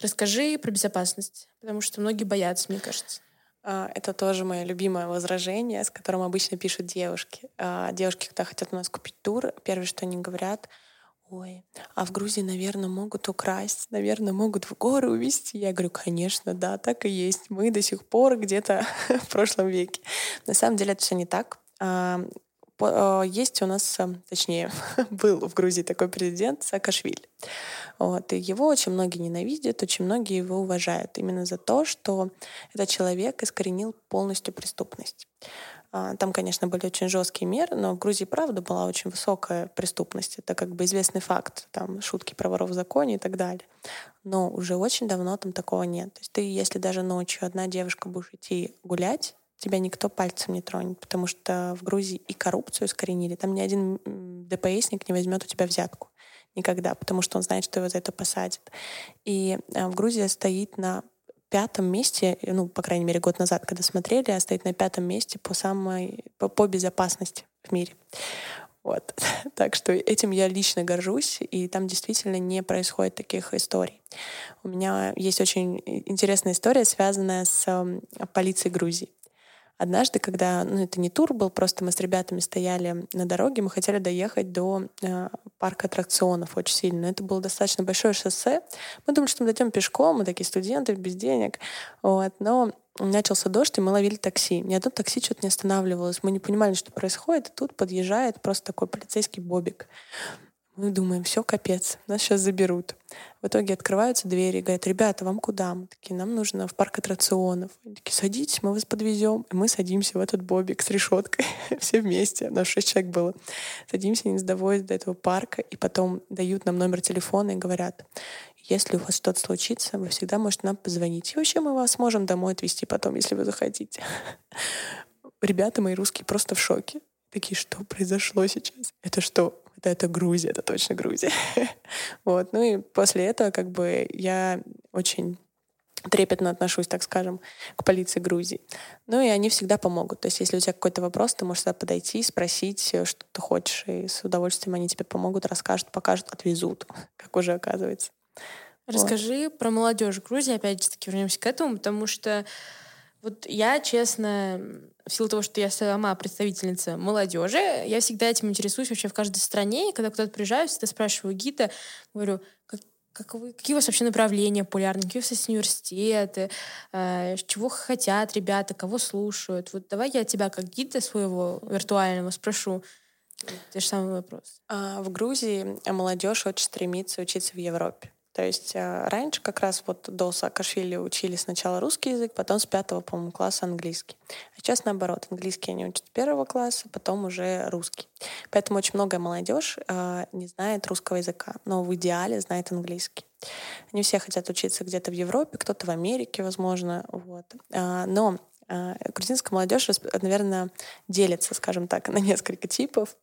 Расскажи про безопасность, потому что многие боятся, мне кажется. А, это тоже мое любимое возражение, с которым обычно пишут девушки. А, девушки, когда хотят у нас купить тур, первое, что они говорят — ой, а в Грузии, наверное, могут украсть, наверное, могут в горы увезти. Я говорю, конечно, да, так и есть. Мы до сих пор где-то в прошлом веке. На самом деле это все не так. Есть у нас, точнее, был в Грузии такой президент Саакашвили. Вот, и его очень многие ненавидят, очень многие его уважают именно за то, что этот человек искоренил полностью преступность. А, там, конечно, были очень жесткие меры, но в Грузии, правда, была очень высокая преступность. Это как бы известный факт. Там шутки про воров в законе и так далее. Но уже очень давно там такого нет. То есть ты, если даже ночью одна девушка будешь идти гулять, тебя никто пальцем не тронет, потому что в Грузии и коррупцию искоренили. Там ни один ДПСник не возьмет у тебя взятку никогда, потому что он знает, что его за это посадят. И а, в Грузии стоит на пятом месте, ну, по крайней мере, год назад, когда смотрели, а стоит на пятом месте по самой, по, по безопасности в мире. Вот. Так что этим я лично горжусь, и там действительно не происходит таких историй. У меня есть очень интересная история, связанная с полицией Грузии. Однажды, когда, ну, это не тур был, просто мы с ребятами стояли на дороге, мы хотели доехать до э, парка аттракционов очень сильно. Это было достаточно большое шоссе. Мы думали, что мы дойдем пешком, мы такие студенты, без денег. Вот. Но начался дождь, и мы ловили такси. Ни одно такси что-то не останавливалось. Мы не понимали, что происходит. И тут подъезжает просто такой полицейский бобик. Мы думаем, все, капец, нас сейчас заберут. В итоге открываются двери и говорят, ребята, вам куда? Мы такие, нам нужно в парк аттракционов. Они такие, садитесь, мы вас подвезем. И мы садимся в этот бобик с решеткой. Все вместе, нас шесть человек было. Садимся, не доводят до этого парка, и потом дают нам номер телефона и говорят, если у вас что-то случится, вы всегда можете нам позвонить. И вообще мы вас можем домой отвезти потом, если вы захотите. Ребята мои русские просто в шоке. Такие, что произошло сейчас? Это что, это, это Грузия, это точно Грузия. вот. Ну и после этого как бы я очень трепетно отношусь, так скажем, к полиции Грузии. Ну и они всегда помогут. То есть если у тебя какой-то вопрос, ты можешь сюда подойти, спросить, э, что ты хочешь, и с удовольствием они тебе помогут, расскажут, покажут, отвезут, как уже оказывается. Расскажи вот. про молодежь Грузии, опять же таки вернемся к этому, потому что вот я, честно, в силу того, что я сама представительница молодежи, я всегда этим интересуюсь вообще в каждой стране. И когда куда-то приезжаю, всегда спрашиваю гида, говорю, как, как вы, какие у вас вообще направления популярны, какие у вас есть университеты, э, чего хотят ребята, кого слушают. Вот давай я тебя как гида своего виртуального спрошу. Те же самый вопрос. А, в Грузии молодежь очень стремится учиться в Европе. То есть э, раньше как раз вот до Саакашвили учили сначала русский язык, потом с пятого, по-моему, класса английский. А сейчас наоборот, английский они учат с первого класса, потом уже русский. Поэтому очень многое молодежь э, не знает русского языка, но в идеале знает английский. Они все хотят учиться где-то в Европе, кто-то в Америке, возможно. Вот. Э, но а, грузинская молодежь, наверное, делится, скажем так, на несколько типов.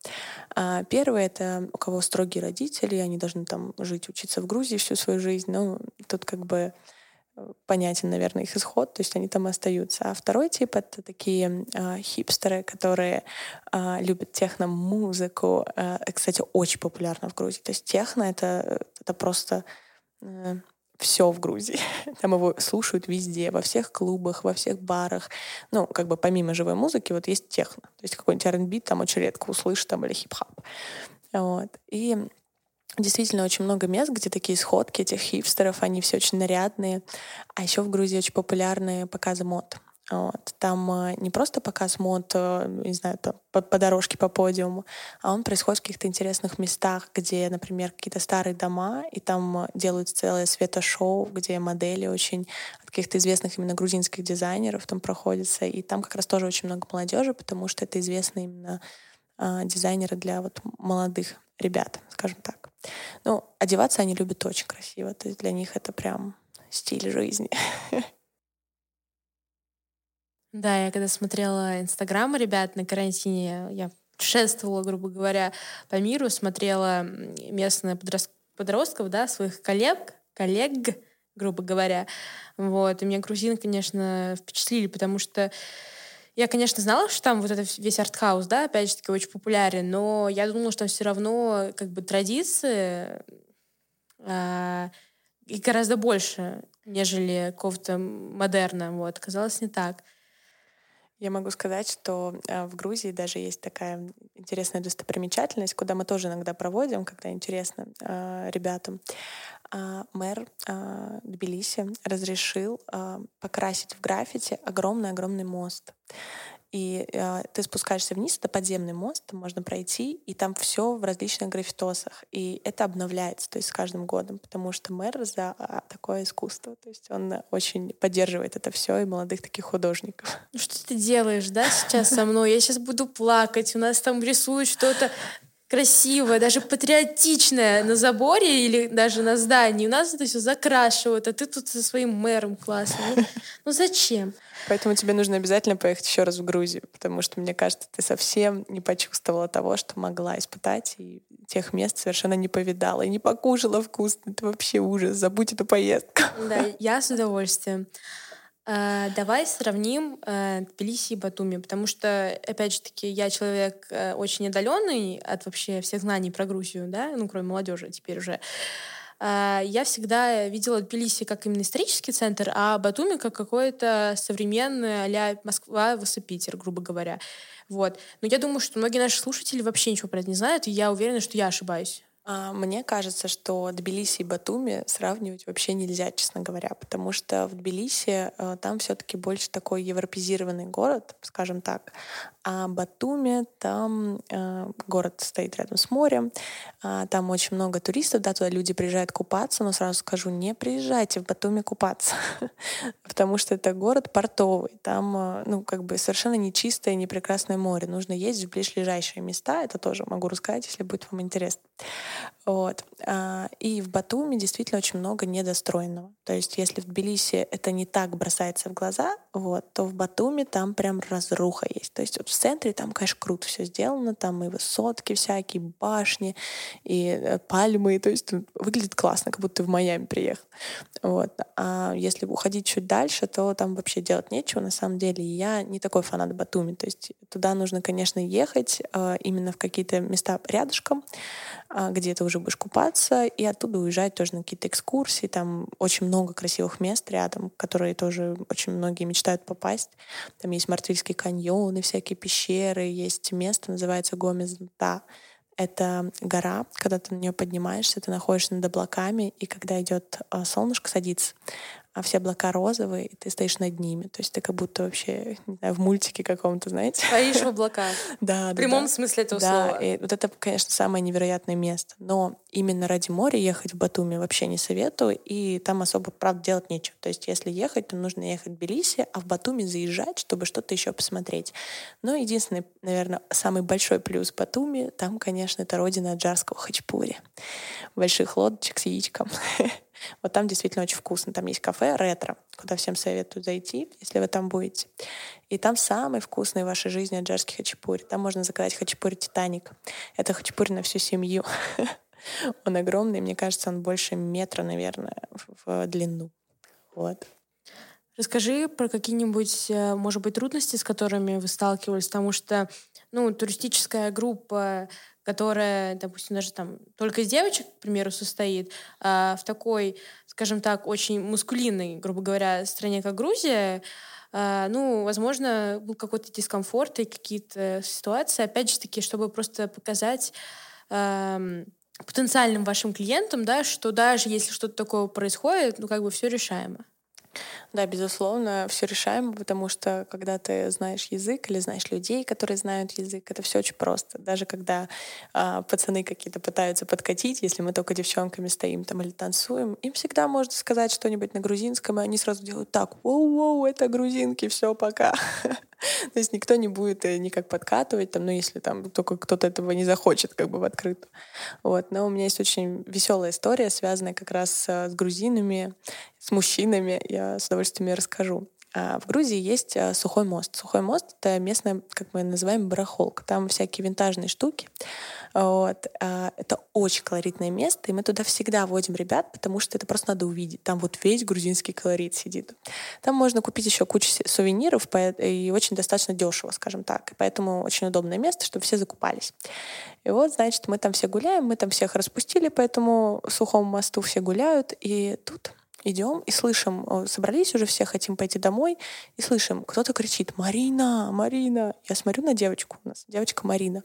А, первый — это у кого строгие родители, они должны там жить, учиться в Грузии всю свою жизнь. Ну, тут как бы э, понятен, наверное, их исход, то есть они там остаются. А второй тип — это такие э, хипстеры, которые э, любят техно-музыку. Э, кстати, очень популярна в Грузии. То есть техно — это, это просто э, все в Грузии. Там его слушают везде, во всех клубах, во всех барах. Ну, как бы помимо живой музыки, вот есть техно. То есть какой-нибудь R&B там очень редко услышишь, там, или хип-хап. Вот. И действительно очень много мест, где такие сходки этих хипстеров, они все очень нарядные. А еще в Грузии очень популярные показы мод. Вот. Там э, не просто показ мод, э, не знаю, там, по, по дорожке, по подиуму, а он происходит в каких-то интересных местах, где, например, какие-то старые дома, и там делают целое светошоу, где модели очень от каких-то известных именно грузинских дизайнеров там проходятся. И там как раз тоже очень много молодежи, потому что это известные именно э, дизайнеры для вот молодых ребят, скажем так. Ну, одеваться они любят очень красиво, то есть для них это прям стиль жизни. Да, я когда смотрела Инстаграм ребят на карантине, я путешествовала, грубо говоря, по миру, смотрела местных подрост... подростков, да, своих коллег, коллег, грубо говоря. Вот. И меня грузины, конечно, впечатлили, потому что я, конечно, знала, что там вот этот весь артхаус, да, опять же таки, очень популярен, но я думала, что там все равно как бы традиции а, и гораздо больше, нежели какого-то модерна. Вот. Оказалось, не так. Я могу сказать, что э, в Грузии даже есть такая интересная достопримечательность, куда мы тоже иногда проводим, когда интересно э, ребятам. А, мэр а, Тбилиси разрешил а, покрасить в граффити огромный-огромный мост. И э, ты спускаешься вниз, это подземный мост, там можно пройти, и там все в различных граффитосах. И это обновляется, то есть с каждым годом, потому что мэр за а, такое искусство. То есть он очень поддерживает это все и молодых таких художников. Ну что ты делаешь, да, сейчас со мной? Я сейчас буду плакать, у нас там рисуют что-то красивое, даже патриотичное на заборе или даже на здании. У нас это все закрашивают, а ты тут со своим мэром классным. Ну, ну зачем? Поэтому тебе нужно обязательно поехать еще раз в Грузию, потому что, мне кажется, ты совсем не почувствовала того, что могла испытать, и тех мест совершенно не повидала, и не покушала вкусно. Это вообще ужас. Забудь эту поездку. Да, я с удовольствием. А, давай сравним э, Тбилиси и Батуми, потому что, опять же таки, я человек э, очень отдаленный от вообще всех знаний про Грузию, да, ну, кроме молодежи теперь уже. Я всегда видела Тбилиси как именно исторический центр, а Батуми как какой-то современный а Москва, Питер, грубо говоря. Вот. Но я думаю, что многие наши слушатели вообще ничего про это не знают, и я уверена, что я ошибаюсь. А, мне кажется, что Тбилиси и Батуми сравнивать вообще нельзя, честно говоря, потому что в Тбилиси э, там все-таки больше такой европезированный город, скажем так, а Батуми там э, город стоит рядом с морем, э, там очень много туристов, да, туда люди приезжают купаться, но сразу скажу, не приезжайте в Батуми купаться, потому что это город портовый, там, э, ну, как бы совершенно не чистое, не прекрасное море, нужно ездить в ближайшие места, это тоже могу рассказать, если будет вам интересно. Вот. А, и в Батуми действительно очень много недостроенного. То есть если в Тбилиси это не так бросается в глаза, вот, то в Батуми там прям разруха есть. То есть вот в центре там, конечно, круто все сделано, там и высотки всякие, башни, и э, пальмы, то есть выглядит классно, как будто ты в Майами приехал. Вот. А если уходить чуть дальше, то там вообще делать нечего на самом деле. Я не такой фанат Батуми. То есть туда нужно, конечно, ехать э, именно в какие-то места рядышком, э, где ты уже будешь купаться, и оттуда уезжать тоже на какие-то экскурсии. Там очень много красивых мест рядом, которые тоже очень многие мечтают попасть. Там есть Мартвильский каньон и всякие пещеры. Есть место, называется Гомес-Да. Это гора, когда ты на нее поднимаешься, ты находишься над облаками, и когда идет а, солнышко садится, а все облака розовые, и ты стоишь над ними. То есть ты как будто вообще, не знаю, в мультике каком-то, знаете. Стоишь в облаках. Да, В прямом смысле этого слова. Да, и вот это, конечно, самое невероятное место. Но именно ради моря ехать в Батуми вообще не советую, и там особо, правда, делать нечего. То есть если ехать, то нужно ехать в Тбилиси, а в Батуми заезжать, чтобы что-то еще посмотреть. Но единственный, наверное, самый большой плюс Батуми, там, конечно, это родина аджарского хачпури. Больших лодочек с яичком. Вот там действительно очень вкусно. Там есть кафе ретро, куда всем советую зайти, если вы там будете. И там самый вкусный в вашей жизни аджарский хачапури. Там можно заказать хачапури «Титаник». Это хачапури на всю семью. Он огромный, мне кажется, он больше метра, наверное, в длину. Вот. Расскажи про какие-нибудь, э, может быть, трудности, с которыми вы сталкивались, потому что, ну, туристическая группа которая, допустим, даже там только из девочек, к примеру, состоит, а в такой, скажем так, очень мускулинной, грубо говоря, стране, как Грузия, а, ну, возможно, был какой-то дискомфорт и какие-то ситуации, опять же таки, чтобы просто показать потенциальным вашим клиентам, да, что даже если что-то такое происходит, ну, как бы все решаемо. Да, безусловно, все решаемо, потому что когда ты знаешь язык или знаешь людей, которые знают язык, это все очень просто. Даже когда а, пацаны какие-то пытаются подкатить, если мы только девчонками стоим там или танцуем, им всегда можно сказать что-нибудь на грузинском, и они сразу делают так: воу-воу, это грузинки, все, пока. То есть никто не будет э, никак подкатывать, там, ну, если там только кто-то этого не захочет, как бы в открытую. Вот. Но у меня есть очень веселая история, связанная как раз э, с грузинами, с мужчинами. Я с удовольствием расскажу. А в Грузии есть э, сухой мост. Сухой мост — это местная, как мы называем, барахолка. Там всякие винтажные штуки. Вот. А, это очень колоритное место, и мы туда всегда водим ребят, потому что это просто надо увидеть. Там вот весь грузинский колорит сидит. Там можно купить еще кучу сувениров, и очень достаточно дешево, скажем так. И поэтому очень удобное место, чтобы все закупались. И вот, значит, мы там все гуляем, мы там всех распустили по этому сухому мосту, все гуляют, и тут идем и слышим, собрались уже все, хотим пойти домой, и слышим, кто-то кричит «Марина! Марина!» Я смотрю на девочку у нас, девочка Марина.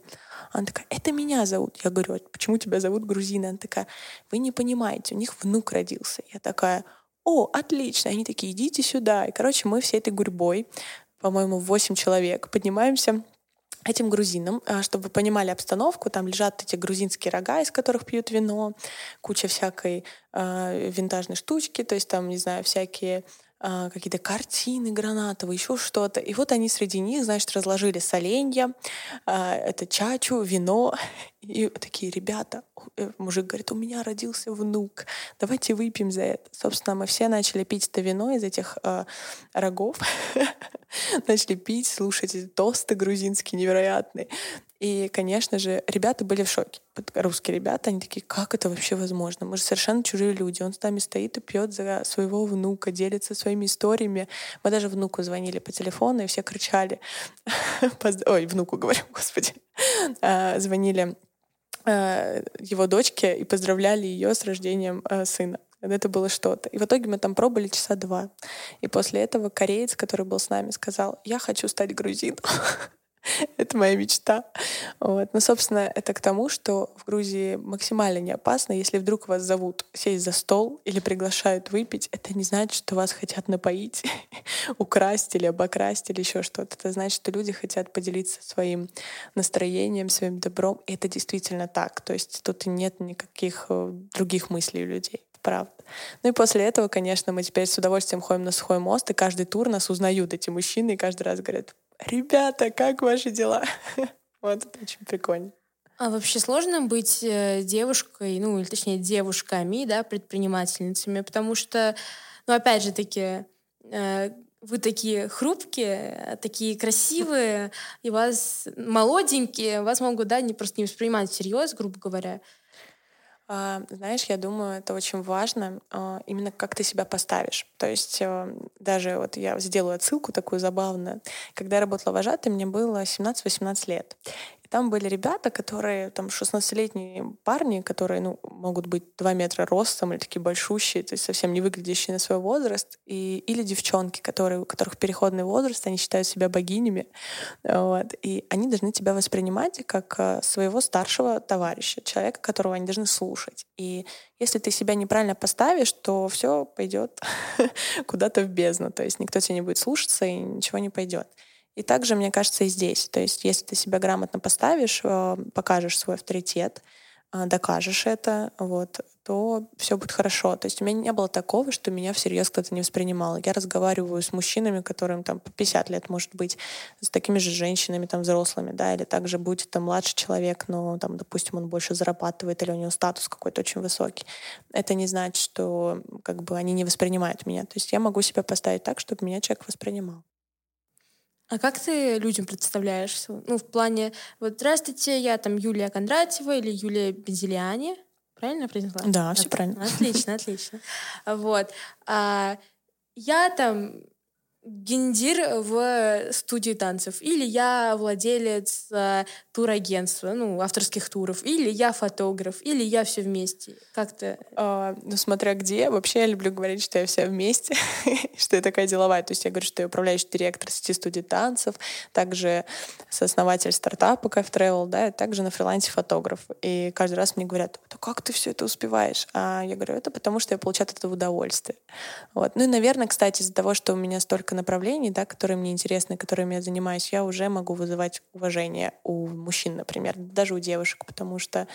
Она такая «Это меня зовут». Я говорю «А почему тебя зовут Грузина?» Она такая «Вы не понимаете, у них внук родился». Я такая «О, отлично!» Они такие «Идите сюда». И, короче, мы всей этой гурьбой по-моему, 8 человек. Поднимаемся этим грузинам, а, чтобы вы понимали обстановку, там лежат эти грузинские рога, из которых пьют вино, куча всякой э, винтажной штучки, то есть там, не знаю, всякие э, какие-то картины гранатовые, еще что-то. И вот они среди них, значит, разложили соленья, э, это чачу, вино, и такие, ребята, э, мужик говорит, у меня родился внук, давайте выпьем за это. Собственно, мы все начали пить это вино из этих э, рогов, начали пить, слушать эти тосты грузинские невероятные. И, конечно же, ребята были в шоке. Русские ребята, они такие, как это вообще возможно? Мы же совершенно чужие люди. Он с нами стоит и пьет за своего внука, делится своими историями. Мы даже внуку звонили по телефону, и все кричали. Ой, внуку говорю, господи. А, звонили Э, его дочке и поздравляли ее с рождением э, сына. Это было что-то. И в итоге мы там пробовали часа два. И после этого кореец, который был с нами, сказал, я хочу стать грузином. это моя мечта. Вот. Но, собственно, это к тому, что в Грузии максимально не опасно. Если вдруг вас зовут сесть за стол или приглашают выпить, это не значит, что вас хотят напоить, украсть или обокрасть или еще что-то. Это значит, что люди хотят поделиться своим настроением, своим добром. И это действительно так. То есть тут нет никаких э, других мыслей у людей правда. Ну и после этого, конечно, мы теперь с удовольствием ходим на сухой мост, и каждый тур нас узнают эти мужчины, и каждый раз говорят, ребята, как ваши дела? Вот это очень прикольно. А вообще сложно быть э, девушкой, ну, или точнее девушками, да, предпринимательницами, потому что, ну, опять же таки, э, вы такие хрупкие, такие красивые, и вас молоденькие, вас могут, да, не просто не воспринимать всерьез, грубо говоря. А, знаешь, я думаю, это очень важно, а, именно как ты себя поставишь. То есть э, даже вот я сделаю отсылку такую забавную. Когда я работала вожатой, мне было 17-18 лет. И там были ребята, которые, там, 16-летние парни, которые, ну, могут быть 2 метра ростом или такие большущие, то есть совсем не выглядящие на свой возраст, и, или девчонки, которые, у которых переходный возраст, они считают себя богинями, вот, и они должны тебя воспринимать как э, своего старшего товарища, человека, которого они должны слушать. И если ты себя неправильно поставишь, то все пойдет куда-то в бездну, то есть никто тебя не будет слушаться и ничего не пойдет. И также, мне кажется, и здесь. То есть, если ты себя грамотно поставишь, э, покажешь свой авторитет, э, докажешь это, вот, то все будет хорошо. То есть у меня не было такого, что меня всерьез кто-то не воспринимал. Я разговариваю с мужчинами, которым там по 50 лет, может быть, с такими же женщинами там взрослыми, да, или также будет там младший человек, но там, допустим, он больше зарабатывает или у него статус какой-то очень высокий. Это не значит, что как бы они не воспринимают меня. То есть я могу себя поставить так, чтобы меня человек воспринимал. А как ты людям представляешься? Ну, в плане, вот, здравствуйте, я там Юлия Кондратьева или Юлия Бензелиани. Правильно произнесла? Да, все правильно. Отлично, отлично. Вот. А я там гендир в студии танцев, или я владелец э, турагентства, ну, авторских туров, или я фотограф, или я все вместе. Как-то... А, ну, смотря где. Вообще я люблю говорить, что я вся вместе, что я такая деловая. То есть я говорю, что я управляющий директор сети студии танцев, также сооснователь стартапа Кайф Travel, да, и также на фрилансе фотограф. И каждый раз мне говорят, да как ты все это успеваешь? А я говорю, это потому что я получаю от этого удовольствие. Вот. Ну и, наверное, кстати, из-за того, что у меня столько направлений, да, которые мне интересны, которыми я занимаюсь, я уже могу вызывать уважение у мужчин, например, даже у девушек, потому что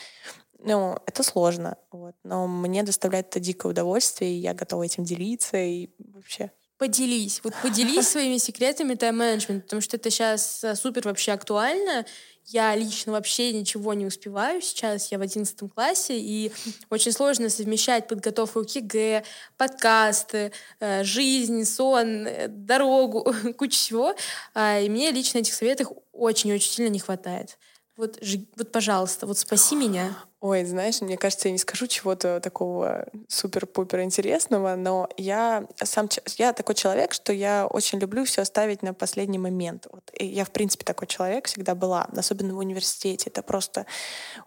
ну, это сложно, вот. но мне доставляет это дикое удовольствие, и я готова этим делиться, и вообще поделись. Вот поделись своими секретами тайм-менеджмента, потому что это сейчас э, супер вообще актуально. Я лично вообще ничего не успеваю сейчас. Я в одиннадцатом классе, и очень сложно совмещать подготовку к ЕГЭ, подкасты, э, жизнь, сон, э, дорогу, кучу всего. А, и мне лично этих советов очень-очень сильно не хватает. Вот, вот, пожалуйста, вот спаси меня. Ой, знаешь, мне кажется, я не скажу чего-то такого супер-пупер интересного, но я сам я такой человек, что я очень люблю все оставить на последний момент. Вот. И я, в принципе, такой человек всегда была, особенно в университете. Это просто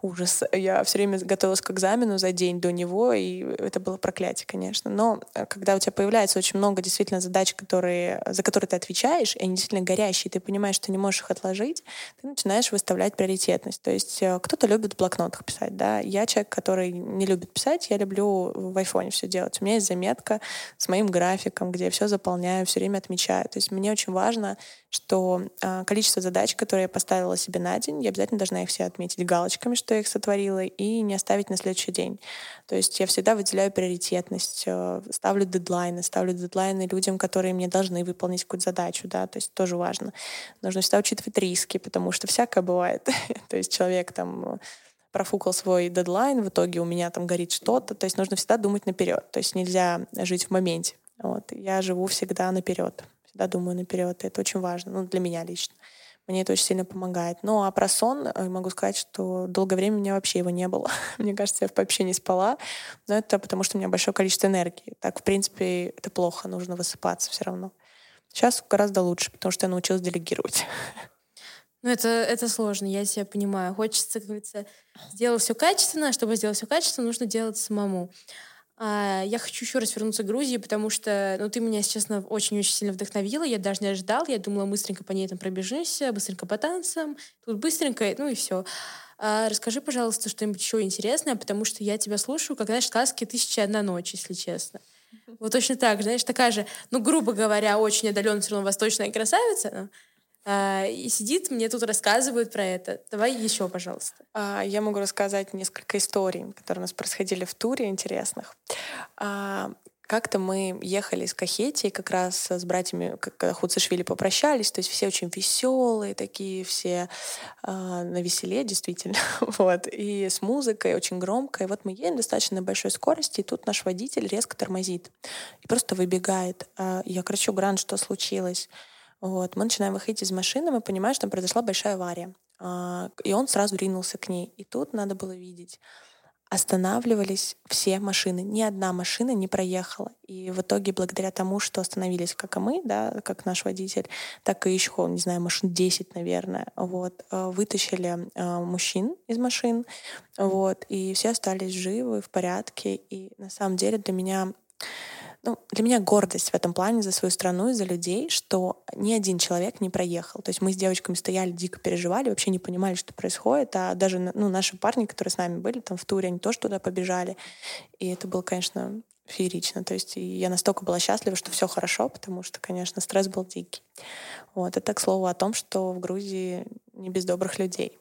ужас. Я все время готовилась к экзамену за день до него, и это было проклятие, конечно. Но э, когда у тебя появляется очень много действительно задач, которые, за которые ты отвечаешь, и они действительно горящие, ты понимаешь, что не можешь их отложить, ты начинаешь выставлять приоритетность. То есть э, кто-то любит в блокнотах писать, да, да. Я человек, который не любит писать, я люблю в айфоне все делать. У меня есть заметка с моим графиком, где я все заполняю, все время отмечаю. То есть мне очень важно, что э, количество задач, которые я поставила себе на день, я обязательно должна их все отметить галочками, что я их сотворила, и не оставить на следующий день. То есть я всегда выделяю приоритетность, э, ставлю дедлайны, ставлю дедлайны людям, которые мне должны выполнить какую-то задачу, да, то есть тоже важно. Нужно всегда учитывать риски, потому что всякое бывает. то есть человек там профукал свой дедлайн, в итоге у меня там горит что-то. То есть нужно всегда думать наперед. То есть нельзя жить в моменте. Вот. Я живу всегда наперед всегда думаю наперед, это очень важно, ну, для меня лично. Мне это очень сильно помогает. Ну, а про сон э, могу сказать, что долгое время у меня вообще его не было. Мне кажется, я вообще не спала. Но это потому, что у меня большое количество энергии. Так, в принципе, это плохо, нужно высыпаться все равно. Сейчас гораздо лучше, потому что я научилась делегировать. Ну, это, это сложно, я себя понимаю. Хочется, как говорится, сделать все качественно. Чтобы сделать все качественно, нужно делать самому. А, я хочу еще раз вернуться к Грузии, потому что, ну, ты меня, честно, очень-очень сильно вдохновила. Я даже не ожидал. Я думала, быстренько по ней там пробежимся, быстренько по танцам. Тут быстренько, ну и все. А, расскажи, пожалуйста, что-нибудь еще интересное, потому что я тебя слушаю, как, знаешь, сказки «Тысяча одна ночь», если честно. Вот точно так, знаешь, такая же, ну, грубо говоря, очень отдаленная все равно восточная красавица, а, и сидит, мне тут рассказывают про это. Давай еще, пожалуйста. А, я могу рассказать несколько историй, которые у нас происходили в туре интересных. А, как-то мы ехали из Кахети, как раз с братьями, когда Хуцешвили попрощались, то есть все очень веселые такие, все э, на веселе, действительно, вот, и с музыкой очень громко, и вот мы едем достаточно на большой скорости, и тут наш водитель резко тормозит и просто выбегает. Я кричу, Гран, что случилось? Вот. Мы начинаем выходить из машины, мы понимаем, что там произошла большая авария. А, и он сразу ринулся к ней. И тут надо было видеть. Останавливались все машины. Ни одна машина не проехала. И в итоге, благодаря тому, что остановились как и мы, да, как наш водитель, так и еще, не знаю, машин 10, наверное, вот, а, вытащили а, мужчин из машин, вот, и все остались живы, в порядке. И на самом деле для меня ну, для меня гордость в этом плане за свою страну и за людей, что ни один человек не проехал. То есть мы с девочками стояли, дико переживали, вообще не понимали, что происходит, а даже ну, наши парни, которые с нами были там в туре, они тоже туда побежали. И это было, конечно, феерично. То есть я настолько была счастлива, что все хорошо, потому что, конечно, стресс был дикий. Вот. Это, к слову, о том, что в Грузии не без добрых людей.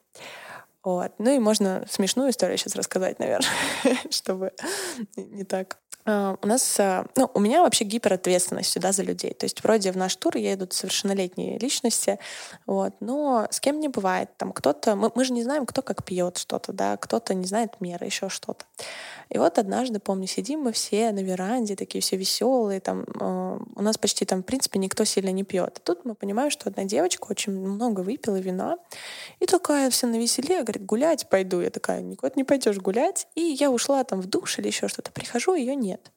Вот. Ну и можно смешную историю сейчас рассказать, наверное, чтобы не так у нас, а, ну, у меня вообще гиперответственность сюда за людей. То есть вроде в наш тур едут совершеннолетние личности, вот, но с кем не бывает. Там кто-то, мы, мы же не знаем, кто как пьет что-то, да, кто-то не знает меры, еще что-то. И вот однажды, помню, сидим мы все на веранде, такие все веселые, там, э, у нас почти там, в принципе, никто сильно не пьет. И тут мы понимаем, что одна девочка очень много выпила вина, и такая вся на веселе, говорит, гулять пойду. Я такая, никуда не пойдешь гулять. И я ушла там в душ или еще что-то. Прихожу, ее нет.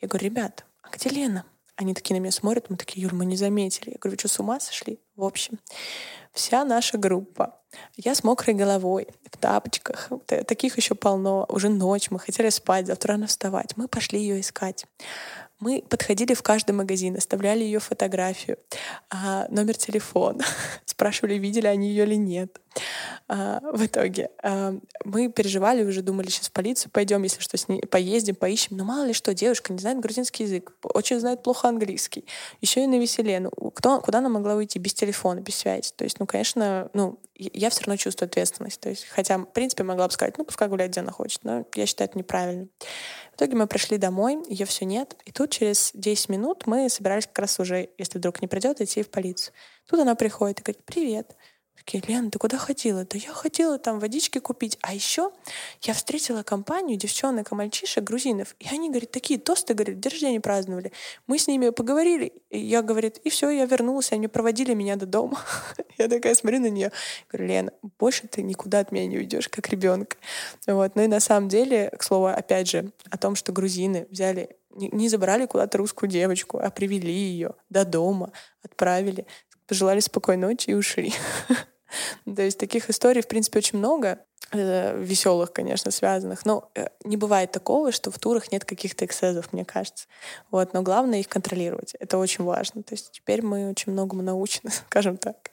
Я говорю, ребят, а где Лена? Они такие на меня смотрят, мы такие, Юр, мы не заметили. Я говорю, вы что, с ума сошли? В общем, вся наша группа. Я с мокрой головой, в тапочках. Таких еще полно. Уже ночь, мы хотели спать, завтра рано вставать. Мы пошли ее искать. Мы подходили в каждый магазин, оставляли ее фотографию, а, номер телефона, спрашивали, видели они ее или нет. А, в итоге а, мы переживали, уже думали, сейчас в полицию пойдем, если что, с ней поездим, поищем. Но мало ли что, девушка не знает грузинский язык, очень знает плохо английский, еще и на веселе. Ну, кто, куда она могла уйти без телефона, без связи? То есть, ну, конечно, ну, я все равно чувствую ответственность. То есть, хотя, в принципе, могла бы сказать, ну, пускай гуляет, где она хочет, но я считаю это неправильно. В итоге мы пришли домой, ее все нет, и тут через 10 минут мы собирались как раз уже, если вдруг не придет, идти в полицию. Тут она приходит и говорит, привет, Такие, Лена, ты куда ходила? Да я хотела там водички купить. А еще я встретила компанию девчонок и мальчишек, грузинов. И они, говорит, такие тосты, говорит, день рождения праздновали. Мы с ними поговорили. И я, говорит, и все, я вернулась. Они проводили меня до дома. я такая смотрю на нее. Говорю, Лена, больше ты никуда от меня не уйдешь, как ребенка. Вот. Ну и на самом деле, к слову, опять же, о том, что грузины взяли не забрали куда-то русскую девочку, а привели ее до дома, отправили, пожелали спокойной ночи и ушли. То есть таких историй, в принципе, очень много э, веселых, конечно, связанных. Но э, не бывает такого, что в турах нет каких-то эксцессов, мне кажется. Вот, но главное их контролировать. Это очень важно. То есть теперь мы очень многому научены, скажем так.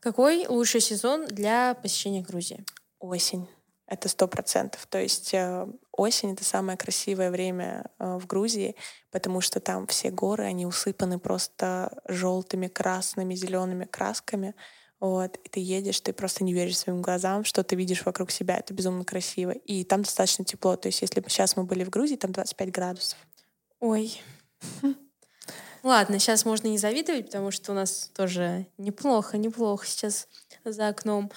Какой лучший сезон для посещения Грузии? Осень. Это сто процентов. То есть э, осень — это самое красивое время э, в Грузии, потому что там все горы, они усыпаны просто желтыми, красными, зелеными красками. Вот, и ты едешь, ты просто не веришь своим глазам, что ты видишь вокруг себя. Это безумно красиво. И там достаточно тепло. То есть, если бы сейчас мы были в Грузии, там 25 градусов. Ой. Ладно, сейчас можно не завидовать, потому что у нас тоже неплохо, неплохо сейчас за окном.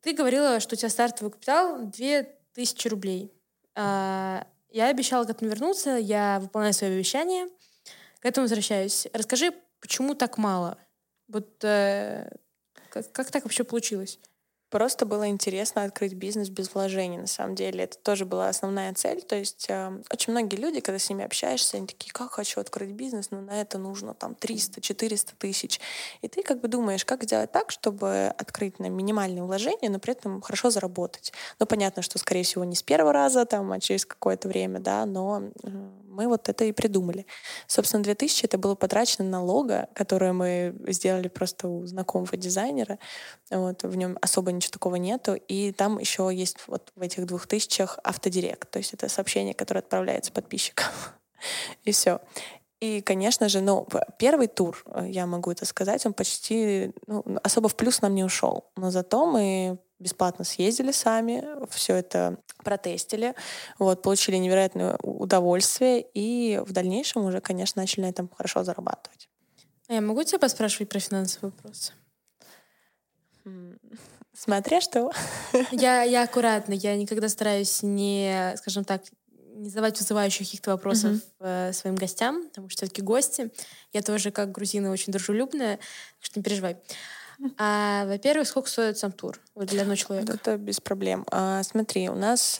Ты говорила, что у тебя стартовый капитал 2000 рублей. А, я обещала к этому вернуться, я выполняю свое обещание, к этому возвращаюсь. Расскажи, почему так мало? Вот э, как, как так вообще получилось? Просто было интересно открыть бизнес без вложений, на самом деле. Это тоже была основная цель. То есть э, очень многие люди, когда с ними общаешься, они такие, как хочу открыть бизнес, но на это нужно там 300-400 тысяч. И ты как бы думаешь, как сделать так, чтобы открыть на минимальные вложения, но при этом хорошо заработать. Ну, понятно, что, скорее всего, не с первого раза, там, а через какое-то время, да, но э, мы вот это и придумали. Собственно, 2000 это было потрачено на лого, которое мы сделали просто у знакомого дизайнера. Вот, в нем особо ничего такого нету. И там еще есть вот в этих двух тысячах автодирект. То есть это сообщение, которое отправляется подписчикам. И все. И, конечно же, ну, первый тур, э, я могу это сказать, он почти ну, особо в плюс нам не ушел. Но зато мы бесплатно съездили сами, все это протестили, вот, получили невероятное удовольствие и в дальнейшем уже, конечно, начали на этом хорошо зарабатывать. А я могу тебя поспрашивать про финансовый вопрос? Смотря что. Я, я аккуратно, я никогда стараюсь не, скажем так, не задавать вызывающих каких-то вопросов mm-hmm. своим гостям, потому что все-таки гости. Я тоже, как грузина, очень дружелюбная, так что не переживай. А, во-первых, сколько стоит сам тур для одного человека? Это без проблем. А, смотри, у нас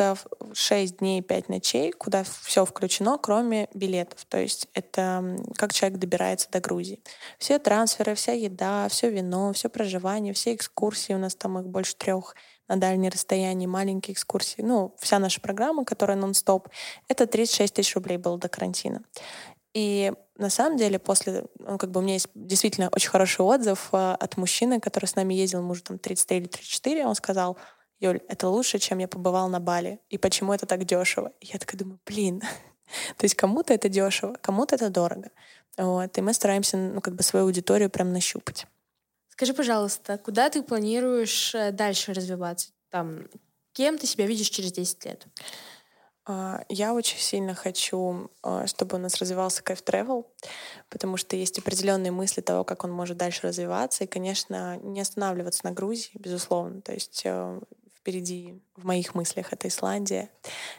6 дней 5 ночей, куда все включено, кроме билетов. То есть это как человек добирается до Грузии. Все трансферы, вся еда, все вино, все проживание, все экскурсии, у нас там их больше трех на дальние расстояния, маленькие экскурсии. Ну, вся наша программа, которая нон-стоп, это 36 тысяч рублей было до карантина. И на самом деле после, ну, как бы у меня есть действительно очень хороший отзыв э, от мужчины, который с нами ездил, ему уже там 33 или 34, он сказал, Юль, это лучше, чем я побывал на Бали. И почему это так дешево? И я такая думаю, блин, то есть кому-то это дешево, кому-то это дорого. Вот. И мы стараемся, ну, как бы свою аудиторию прям нащупать. Скажи, пожалуйста, куда ты планируешь э, дальше развиваться? Там, кем ты себя видишь через 10 лет? А, я очень сильно хочу, а, чтобы у нас развивался кайф travel, потому что есть определенные мысли того, как он может дальше развиваться, и, конечно, не останавливаться на Грузии, безусловно. То есть э, впереди в моих мыслях это Исландия,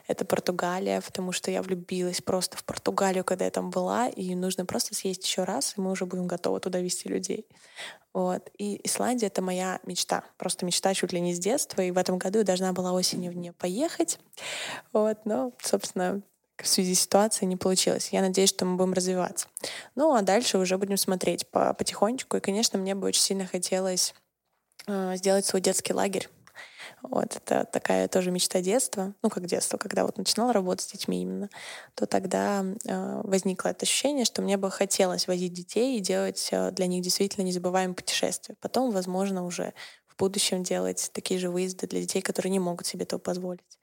это Португалия, потому что я влюбилась просто в Португалию, когда я там была, и нужно просто съесть еще раз, и мы уже будем готовы туда вести людей. Вот. И Исландия — это моя мечта. Просто мечта чуть ли не с детства. И в этом году я должна была осенью в нее поехать. Вот. Но, собственно, в связи с ситуацией не получилось. Я надеюсь, что мы будем развиваться. Ну, а дальше уже будем смотреть по потихонечку. И, конечно, мне бы очень сильно хотелось э, сделать свой детский лагерь вот, это такая тоже мечта детства, ну, как детство, когда вот начинала работать с детьми именно, то тогда э, возникло это ощущение, что мне бы хотелось возить детей и делать э, для них действительно незабываемые путешествия. Потом, возможно, уже в будущем делать такие же выезды для детей, которые не могут себе этого позволить.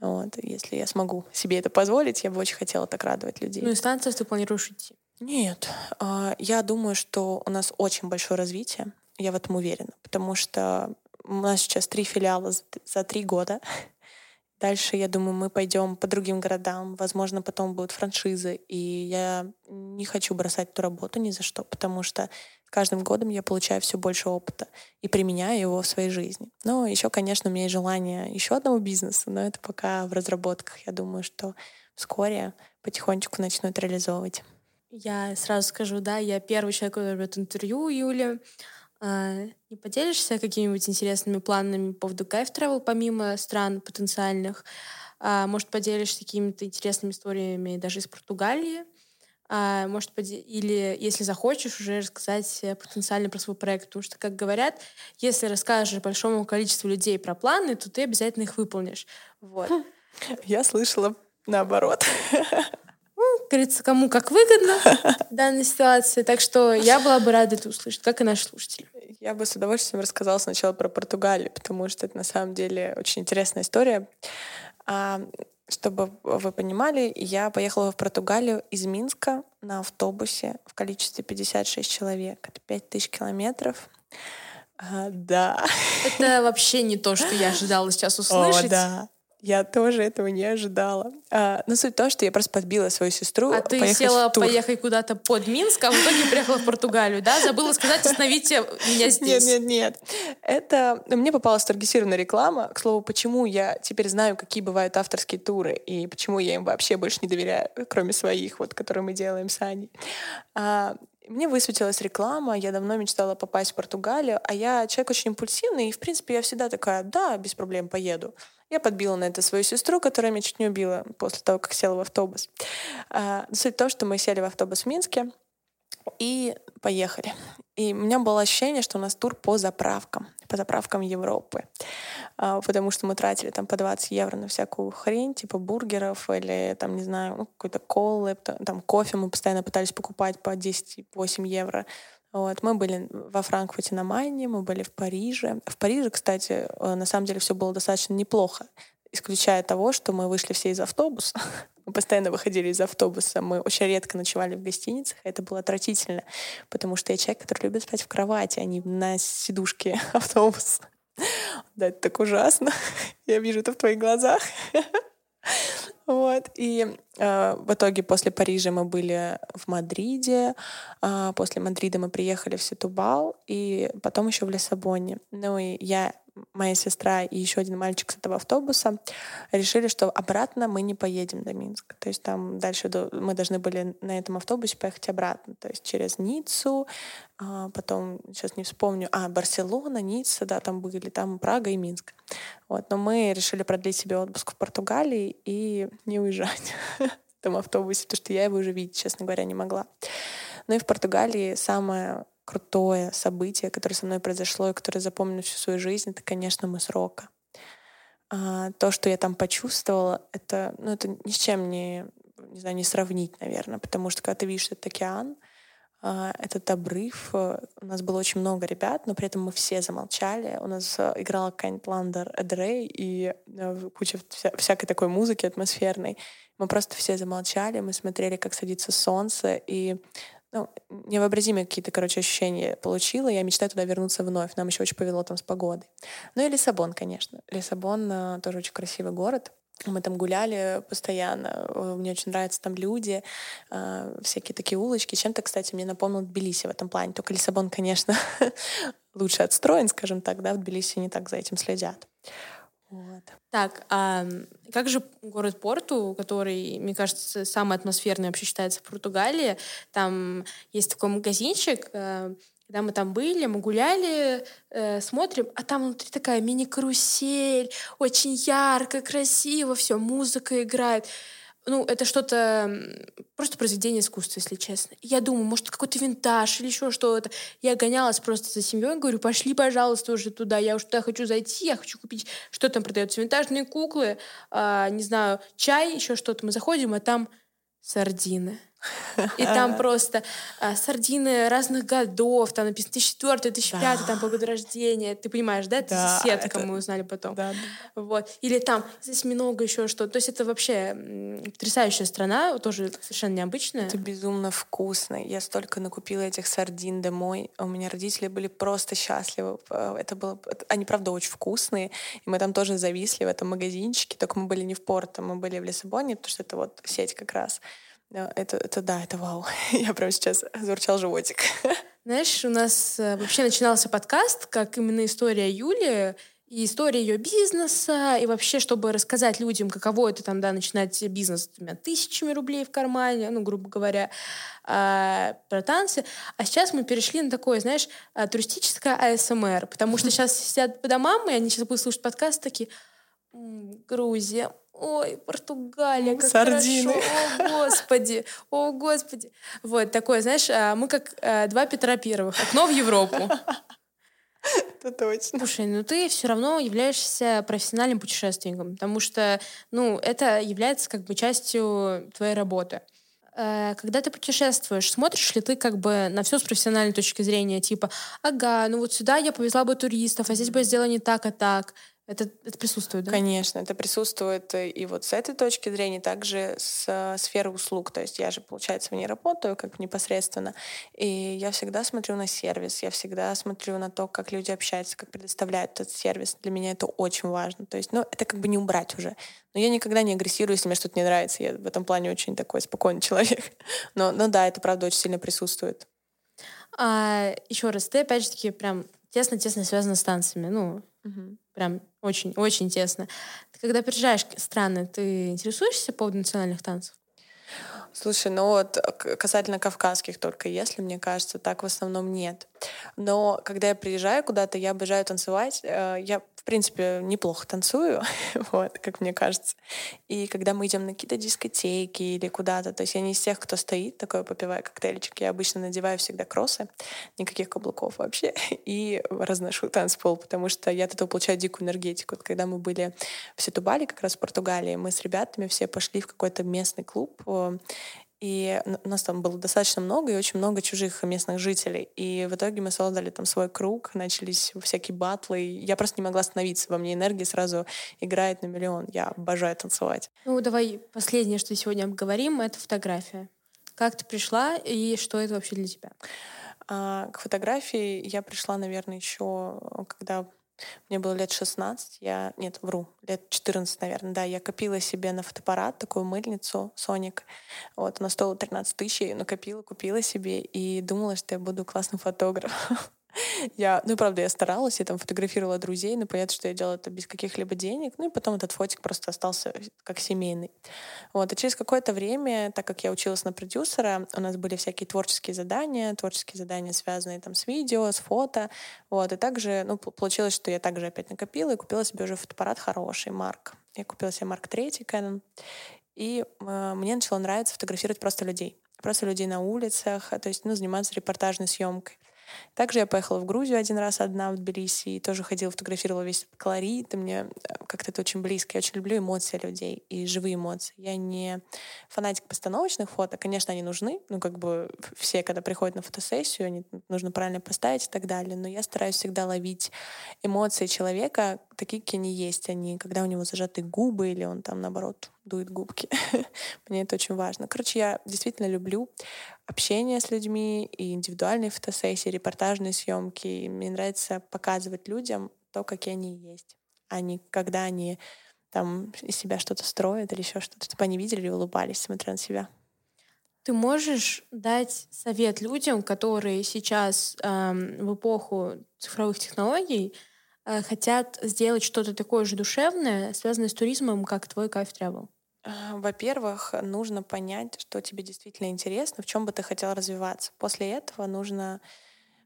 Вот. Если я смогу себе это позволить, я бы очень хотела так радовать людей. Ну и станцию ты планируешь идти? Нет. Э, я думаю, что у нас очень большое развитие. Я в этом уверена, потому что у нас сейчас три филиала за, три года. Дальше, я думаю, мы пойдем по другим городам. Возможно, потом будут франшизы. И я не хочу бросать эту работу ни за что, потому что с каждым годом я получаю все больше опыта и применяю его в своей жизни. Но еще, конечно, у меня есть желание еще одного бизнеса, но это пока в разработках. Я думаю, что вскоре потихонечку начну это реализовывать. Я сразу скажу, да, я первый человек, который берет интервью у Юли. А, не поделишься какими-нибудь интересными планами по поводу кайф travel помимо стран потенциальных? А, может, поделишься какими-то интересными историями даже из Португалии? А, может, или если захочешь, уже рассказать э, потенциально про свой проект. Потому что, как говорят, если расскажешь большому количеству людей про планы, то ты обязательно их выполнишь. Вот. Я слышала наоборот. Говорится, кому как выгодно в данной ситуации. Так что я была бы рада это услышать, как и наши слушатели. Я бы с удовольствием рассказала сначала про Португалию, потому что это на самом деле очень интересная история. А, чтобы вы понимали, я поехала в Португалию из Минска на автобусе в количестве 56 человек. Это 5000 километров. А, да. Это вообще не то, что я ожидала сейчас услышать. О, да. Я тоже этого не ожидала. А, ну, суть в том, что я просто подбила свою сестру. А ты села поехать куда-то под Минск, а в итоге приехала в Португалию, да? Забыла сказать, остановите меня здесь. Нет, нет, нет. Это... Мне попалась таргетированная реклама. К слову, почему я теперь знаю, какие бывают авторские туры, и почему я им вообще больше не доверяю, кроме своих, вот, которые мы делаем с Аней. А, мне высветилась реклама, я давно мечтала попасть в Португалию, а я человек очень импульсивный, и, в принципе, я всегда такая, да, без проблем поеду. Я подбила на это свою сестру, которая меня чуть не убила после того, как села в автобус. А, суть в том, что мы сели в автобус в Минске и поехали. И у меня было ощущение, что у нас тур по заправкам, по заправкам Европы. А, потому что мы тратили там по 20 евро на всякую хрень, типа бургеров или там, не знаю, ну, какой-то колы, там кофе мы постоянно пытались покупать по 10-8 евро. Вот. Мы были во Франкфурте на Майне, мы были в Париже. В Париже, кстати, э, на самом деле все было достаточно неплохо, исключая того, что мы вышли все из автобуса. Мы постоянно выходили из автобуса, мы очень редко ночевали в гостиницах, это было отвратительно, потому что я человек, который любит спать в кровати, а не на сидушке автобуса. Да, это так ужасно. Я вижу это в твоих глазах. Вот. И э, в итоге после Парижа мы были в Мадриде, э, после Мадрида мы приехали в Ситубал, и потом еще в Лиссабоне. Ну и я моя сестра и еще один мальчик с этого автобуса решили, что обратно мы не поедем до Минска. То есть там дальше мы должны были на этом автобусе поехать обратно. То есть через Ниццу, а, потом, сейчас не вспомню, а, Барселона, Ницца, да, там были, там Прага и Минск. Вот, но мы решили продлить себе отпуск в Португалии и не уезжать в этом автобусе, потому что я его уже видеть, честно говоря, не могла. Ну и в Португалии самое крутое событие, которое со мной произошло и которое запомню всю свою жизнь, это, конечно, мы с. А, то, что я там почувствовала, это, ну, это ни с чем не, не знаю, не сравнить, наверное, потому что когда ты видишь этот океан, а, этот обрыв, э, у нас было очень много ребят, но при этом мы все замолчали. У нас э, играла какая-нибудь Ландер Эдрей и э, куча вся, всякой такой музыки атмосферной. Мы просто все замолчали, мы смотрели, как садится солнце, и ну, невообразимые какие-то, короче, ощущения получила. Я мечтаю туда вернуться вновь. Нам еще очень повезло там с погодой. Ну и Лиссабон, конечно. Лиссабон э, тоже очень красивый город. Мы там гуляли постоянно. Мне очень нравятся там люди, э, всякие такие улочки. Чем-то, кстати, мне напомнил Тбилиси в этом плане. Только Лиссабон, конечно, лучше отстроен, скажем так, да, в Тбилиси не так за этим следят. Вот. Так, а как же город Порту, который, мне кажется, самый атмосферный вообще считается в Португалии? Там есть такой магазинчик, э, когда мы там были, мы гуляли, э, смотрим, а там внутри такая мини-карусель, очень ярко, красиво, все, музыка играет ну, это что-то просто произведение искусства, если честно. Я думаю, может, какой-то винтаж или еще что-то. Я гонялась просто за семьей, говорю, пошли, пожалуйста, уже туда. Я уж туда хочу зайти, я хочу купить, что там продается. Винтажные куклы, а, не знаю, чай, еще что-то. Мы заходим, а там сардины. И там просто а, сардины разных годов, там написано 2004, 2005, да. там по году рождения. Ты понимаешь, да? Это да, сетка, это... мы узнали потом. Да, да. Вот. Или там здесь много еще что. То есть это вообще потрясающая страна, тоже совершенно необычная. Это безумно вкусно. Я столько накупила этих сардин домой. У меня родители были просто счастливы. Это было... Они, правда, очень вкусные. И мы там тоже зависли в этом магазинчике. Только мы были не в Порто, мы были в Лиссабоне, потому что это вот сеть как раз. Это, это да, это вау. Я прямо сейчас звучал животик. Знаешь, у нас э, вообще начинался подкаст как именно история Юли, и история ее бизнеса, и вообще, чтобы рассказать людям, каково это там, да, начинать бизнес с двумя тысячами рублей в кармане, ну, грубо говоря, а, про танцы. А сейчас мы перешли на такое, знаешь, а, туристическое АСМР, потому что сейчас сидят по домам, и они сейчас будут слушать подкаст такие, Грузия, ой, Португалия, как Сардины. хорошо, о господи, о господи. Вот такое, знаешь, а, мы как а, два Петра Первых, окно в Европу. Это точно. Слушай, ну ты все равно являешься профессиональным путешественником, потому что, ну, это является как бы частью твоей работы. Э, когда ты путешествуешь, смотришь ли ты как бы на все с профессиональной точки зрения, типа, ага, ну вот сюда я повезла бы туристов, а здесь бы я сделала не так, а так. Это, это присутствует, да? Конечно, это присутствует и вот с этой точки зрения, также с э, сферы услуг. То есть я же, получается, в ней работаю как непосредственно, и я всегда смотрю на сервис, я всегда смотрю на то, как люди общаются, как предоставляют этот сервис. Для меня это очень важно. То есть, ну, это как бы не убрать уже. Но я никогда не агрессирую, если мне что-то не нравится. Я в этом плане очень такой спокойный человек. Но, но да, это правда очень сильно присутствует. А, еще раз, ты опять же таки прям тесно-тесно связана с танцами. Ну, угу. Прям очень-очень тесно. Ты когда приезжаешь в страны, ты интересуешься по поводу национальных танцев? Слушай, ну вот касательно кавказских только, если, мне кажется, так в основном нет. Но когда я приезжаю куда-то, я обожаю танцевать. Э, я в принципе, неплохо танцую, вот, как мне кажется. И когда мы идем на какие-то дискотеки или куда-то, то есть я не из тех, кто стоит, такой попивая коктейльчик, я обычно надеваю всегда кроссы, никаких каблуков вообще, и разношу танцпол, потому что я от этого получаю дикую энергетику. Вот когда мы были в Сетубале, как раз в Португалии, мы с ребятами все пошли в какой-то местный клуб, и у нас там было достаточно много и очень много чужих местных жителей. И в итоге мы создали там свой круг, начались всякие батлы. Я просто не могла остановиться. Во мне энергия сразу играет на миллион. Я обожаю танцевать. Ну, давай последнее, что сегодня обговорим, это фотография. Как ты пришла и что это вообще для тебя? А, к фотографии я пришла, наверное, еще когда мне было лет 16, я... Нет, вру, лет 14, наверное, да. Я копила себе на фотоаппарат такую мыльницу Соник. Вот, она стоила 13 тысяч, я ее накопила, купила себе и думала, что я буду классным фотографом. Я, ну, правда, я старалась, я там фотографировала друзей, но понятно, что я делала это без каких-либо денег. Ну, и потом этот фотик просто остался как семейный. Вот, и через какое-то время, так как я училась на продюсера, у нас были всякие творческие задания, творческие задания, связанные там с видео, с фото. Вот, и также, ну, получилось, что я также опять накопила и купила себе уже фотоаппарат хороший, Марк. Я купила себе Марк 3 Canon. И э, мне начало нравиться фотографировать просто людей. Просто людей на улицах, то есть, ну, заниматься репортажной съемкой. Также я поехала в Грузию один раз одна в Тбилиси и тоже ходила, фотографировала весь колорит. И мне э, как-то это очень близко. Я очень люблю эмоции людей и живые эмоции. Я не фанатик постановочных фото. Конечно, они нужны. Ну, как бы все, когда приходят на фотосессию, они нужно правильно поставить и так далее. Но я стараюсь всегда ловить эмоции человека такие, какие они есть. Они, когда у него зажаты губы или он там, наоборот, дует губки. Мне это очень важно. Короче, я действительно люблю общение с людьми и индивидуальные фотосессии, репортажные съемки. И мне нравится показывать людям то, какие они есть, а не когда они там из себя что-то строят или еще что-то, чтобы они видели и улыбались, смотря на себя. Ты можешь дать совет людям, которые сейчас эм, в эпоху цифровых технологий э, хотят сделать что-то такое же душевное, связанное с туризмом, как твой кайф travel? А, во-первых, нужно понять, что тебе действительно интересно, в чем бы ты хотел развиваться. После этого нужно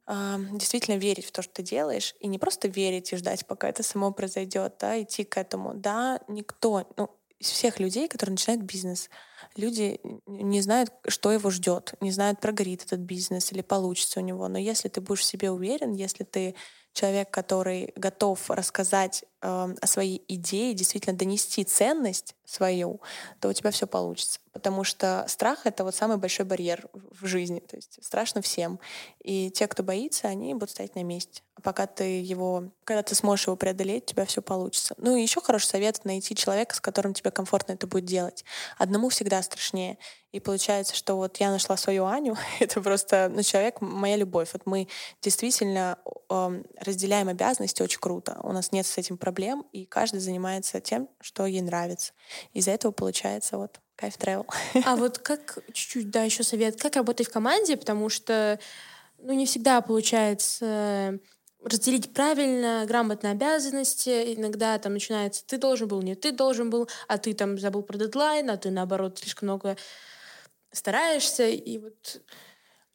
э, действительно верить в то, что ты делаешь, и не просто верить и ждать, пока это само произойдет, да, идти к этому. Да, никто, ну, из всех людей, которые начинают бизнес, люди не знают, что его ждет, не знают, прогорит этот бизнес или получится у него. Но если ты будешь в себе уверен, если ты человек, который готов рассказать э, о своей идее, действительно донести ценность свою, то у тебя все получится. Потому что страх — это вот самый большой барьер в жизни. То есть страшно всем. И те, кто боится, они будут стоять на месте. А пока ты его, когда ты сможешь его преодолеть, у тебя все получится. Ну и еще хороший совет — найти человека, с которым тебе комфортно это будет делать. Одному всегда страшнее. И получается, что вот я нашла свою Аню, это просто ну, человек, моя любовь. Вот мы действительно э, разделяем обязанности очень круто. У нас нет с этим проблем, и каждый занимается тем, что ей нравится. Из-за этого получается вот кайф travel. А вот как, чуть-чуть, да, еще совет, как работать в команде, потому что, ну, не всегда получается разделить правильно, грамотно обязанности. Иногда там начинается «ты должен был», «не ты должен был», а ты там забыл про дедлайн, а ты, наоборот, слишком много стараешься. И вот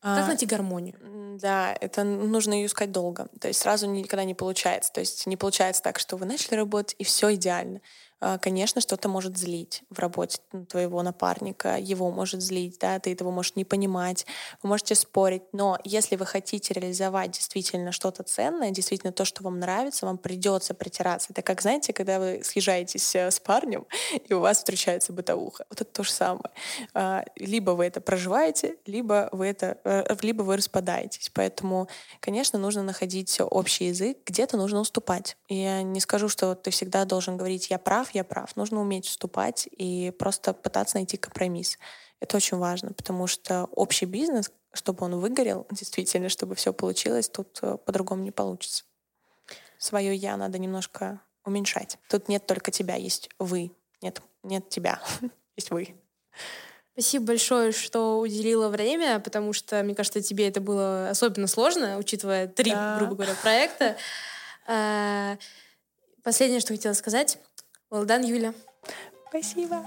как а, найти гармонию? Да, это нужно ее искать долго. То есть сразу никогда не получается. То есть не получается так, что вы начали работать, и все идеально. А, конечно, что-то может злить в работе твоего напарника, его может злить, да, ты этого можешь не понимать, вы можете спорить, но если вы хотите реализовать действительно что-то ценное, действительно то, что вам нравится, вам придется притираться. Это как, знаете, когда вы съезжаетесь э, с парнем, и у вас встречается бытовуха. Вот это то же самое. А, либо вы это проживаете, либо вы это, э, либо вы распадаетесь. Поэтому, конечно, нужно находить общий язык, где-то нужно уступать. Я не скажу, что ты всегда должен говорить «я прав, я прав». Нужно уметь уступать и просто пытаться найти компромисс. Это очень важно, потому что общий бизнес, чтобы он выгорел, действительно, чтобы все получилось, тут э, по-другому не получится. Свое я надо немножко уменьшать. Тут нет только тебя, есть вы. Нет, нет тебя, есть вы. Спасибо большое, что уделила время, потому что, мне кажется, тебе это было особенно сложно, учитывая три, да. грубо говоря, проекта. А, последнее, что хотела сказать. Done, Юля. Спасибо.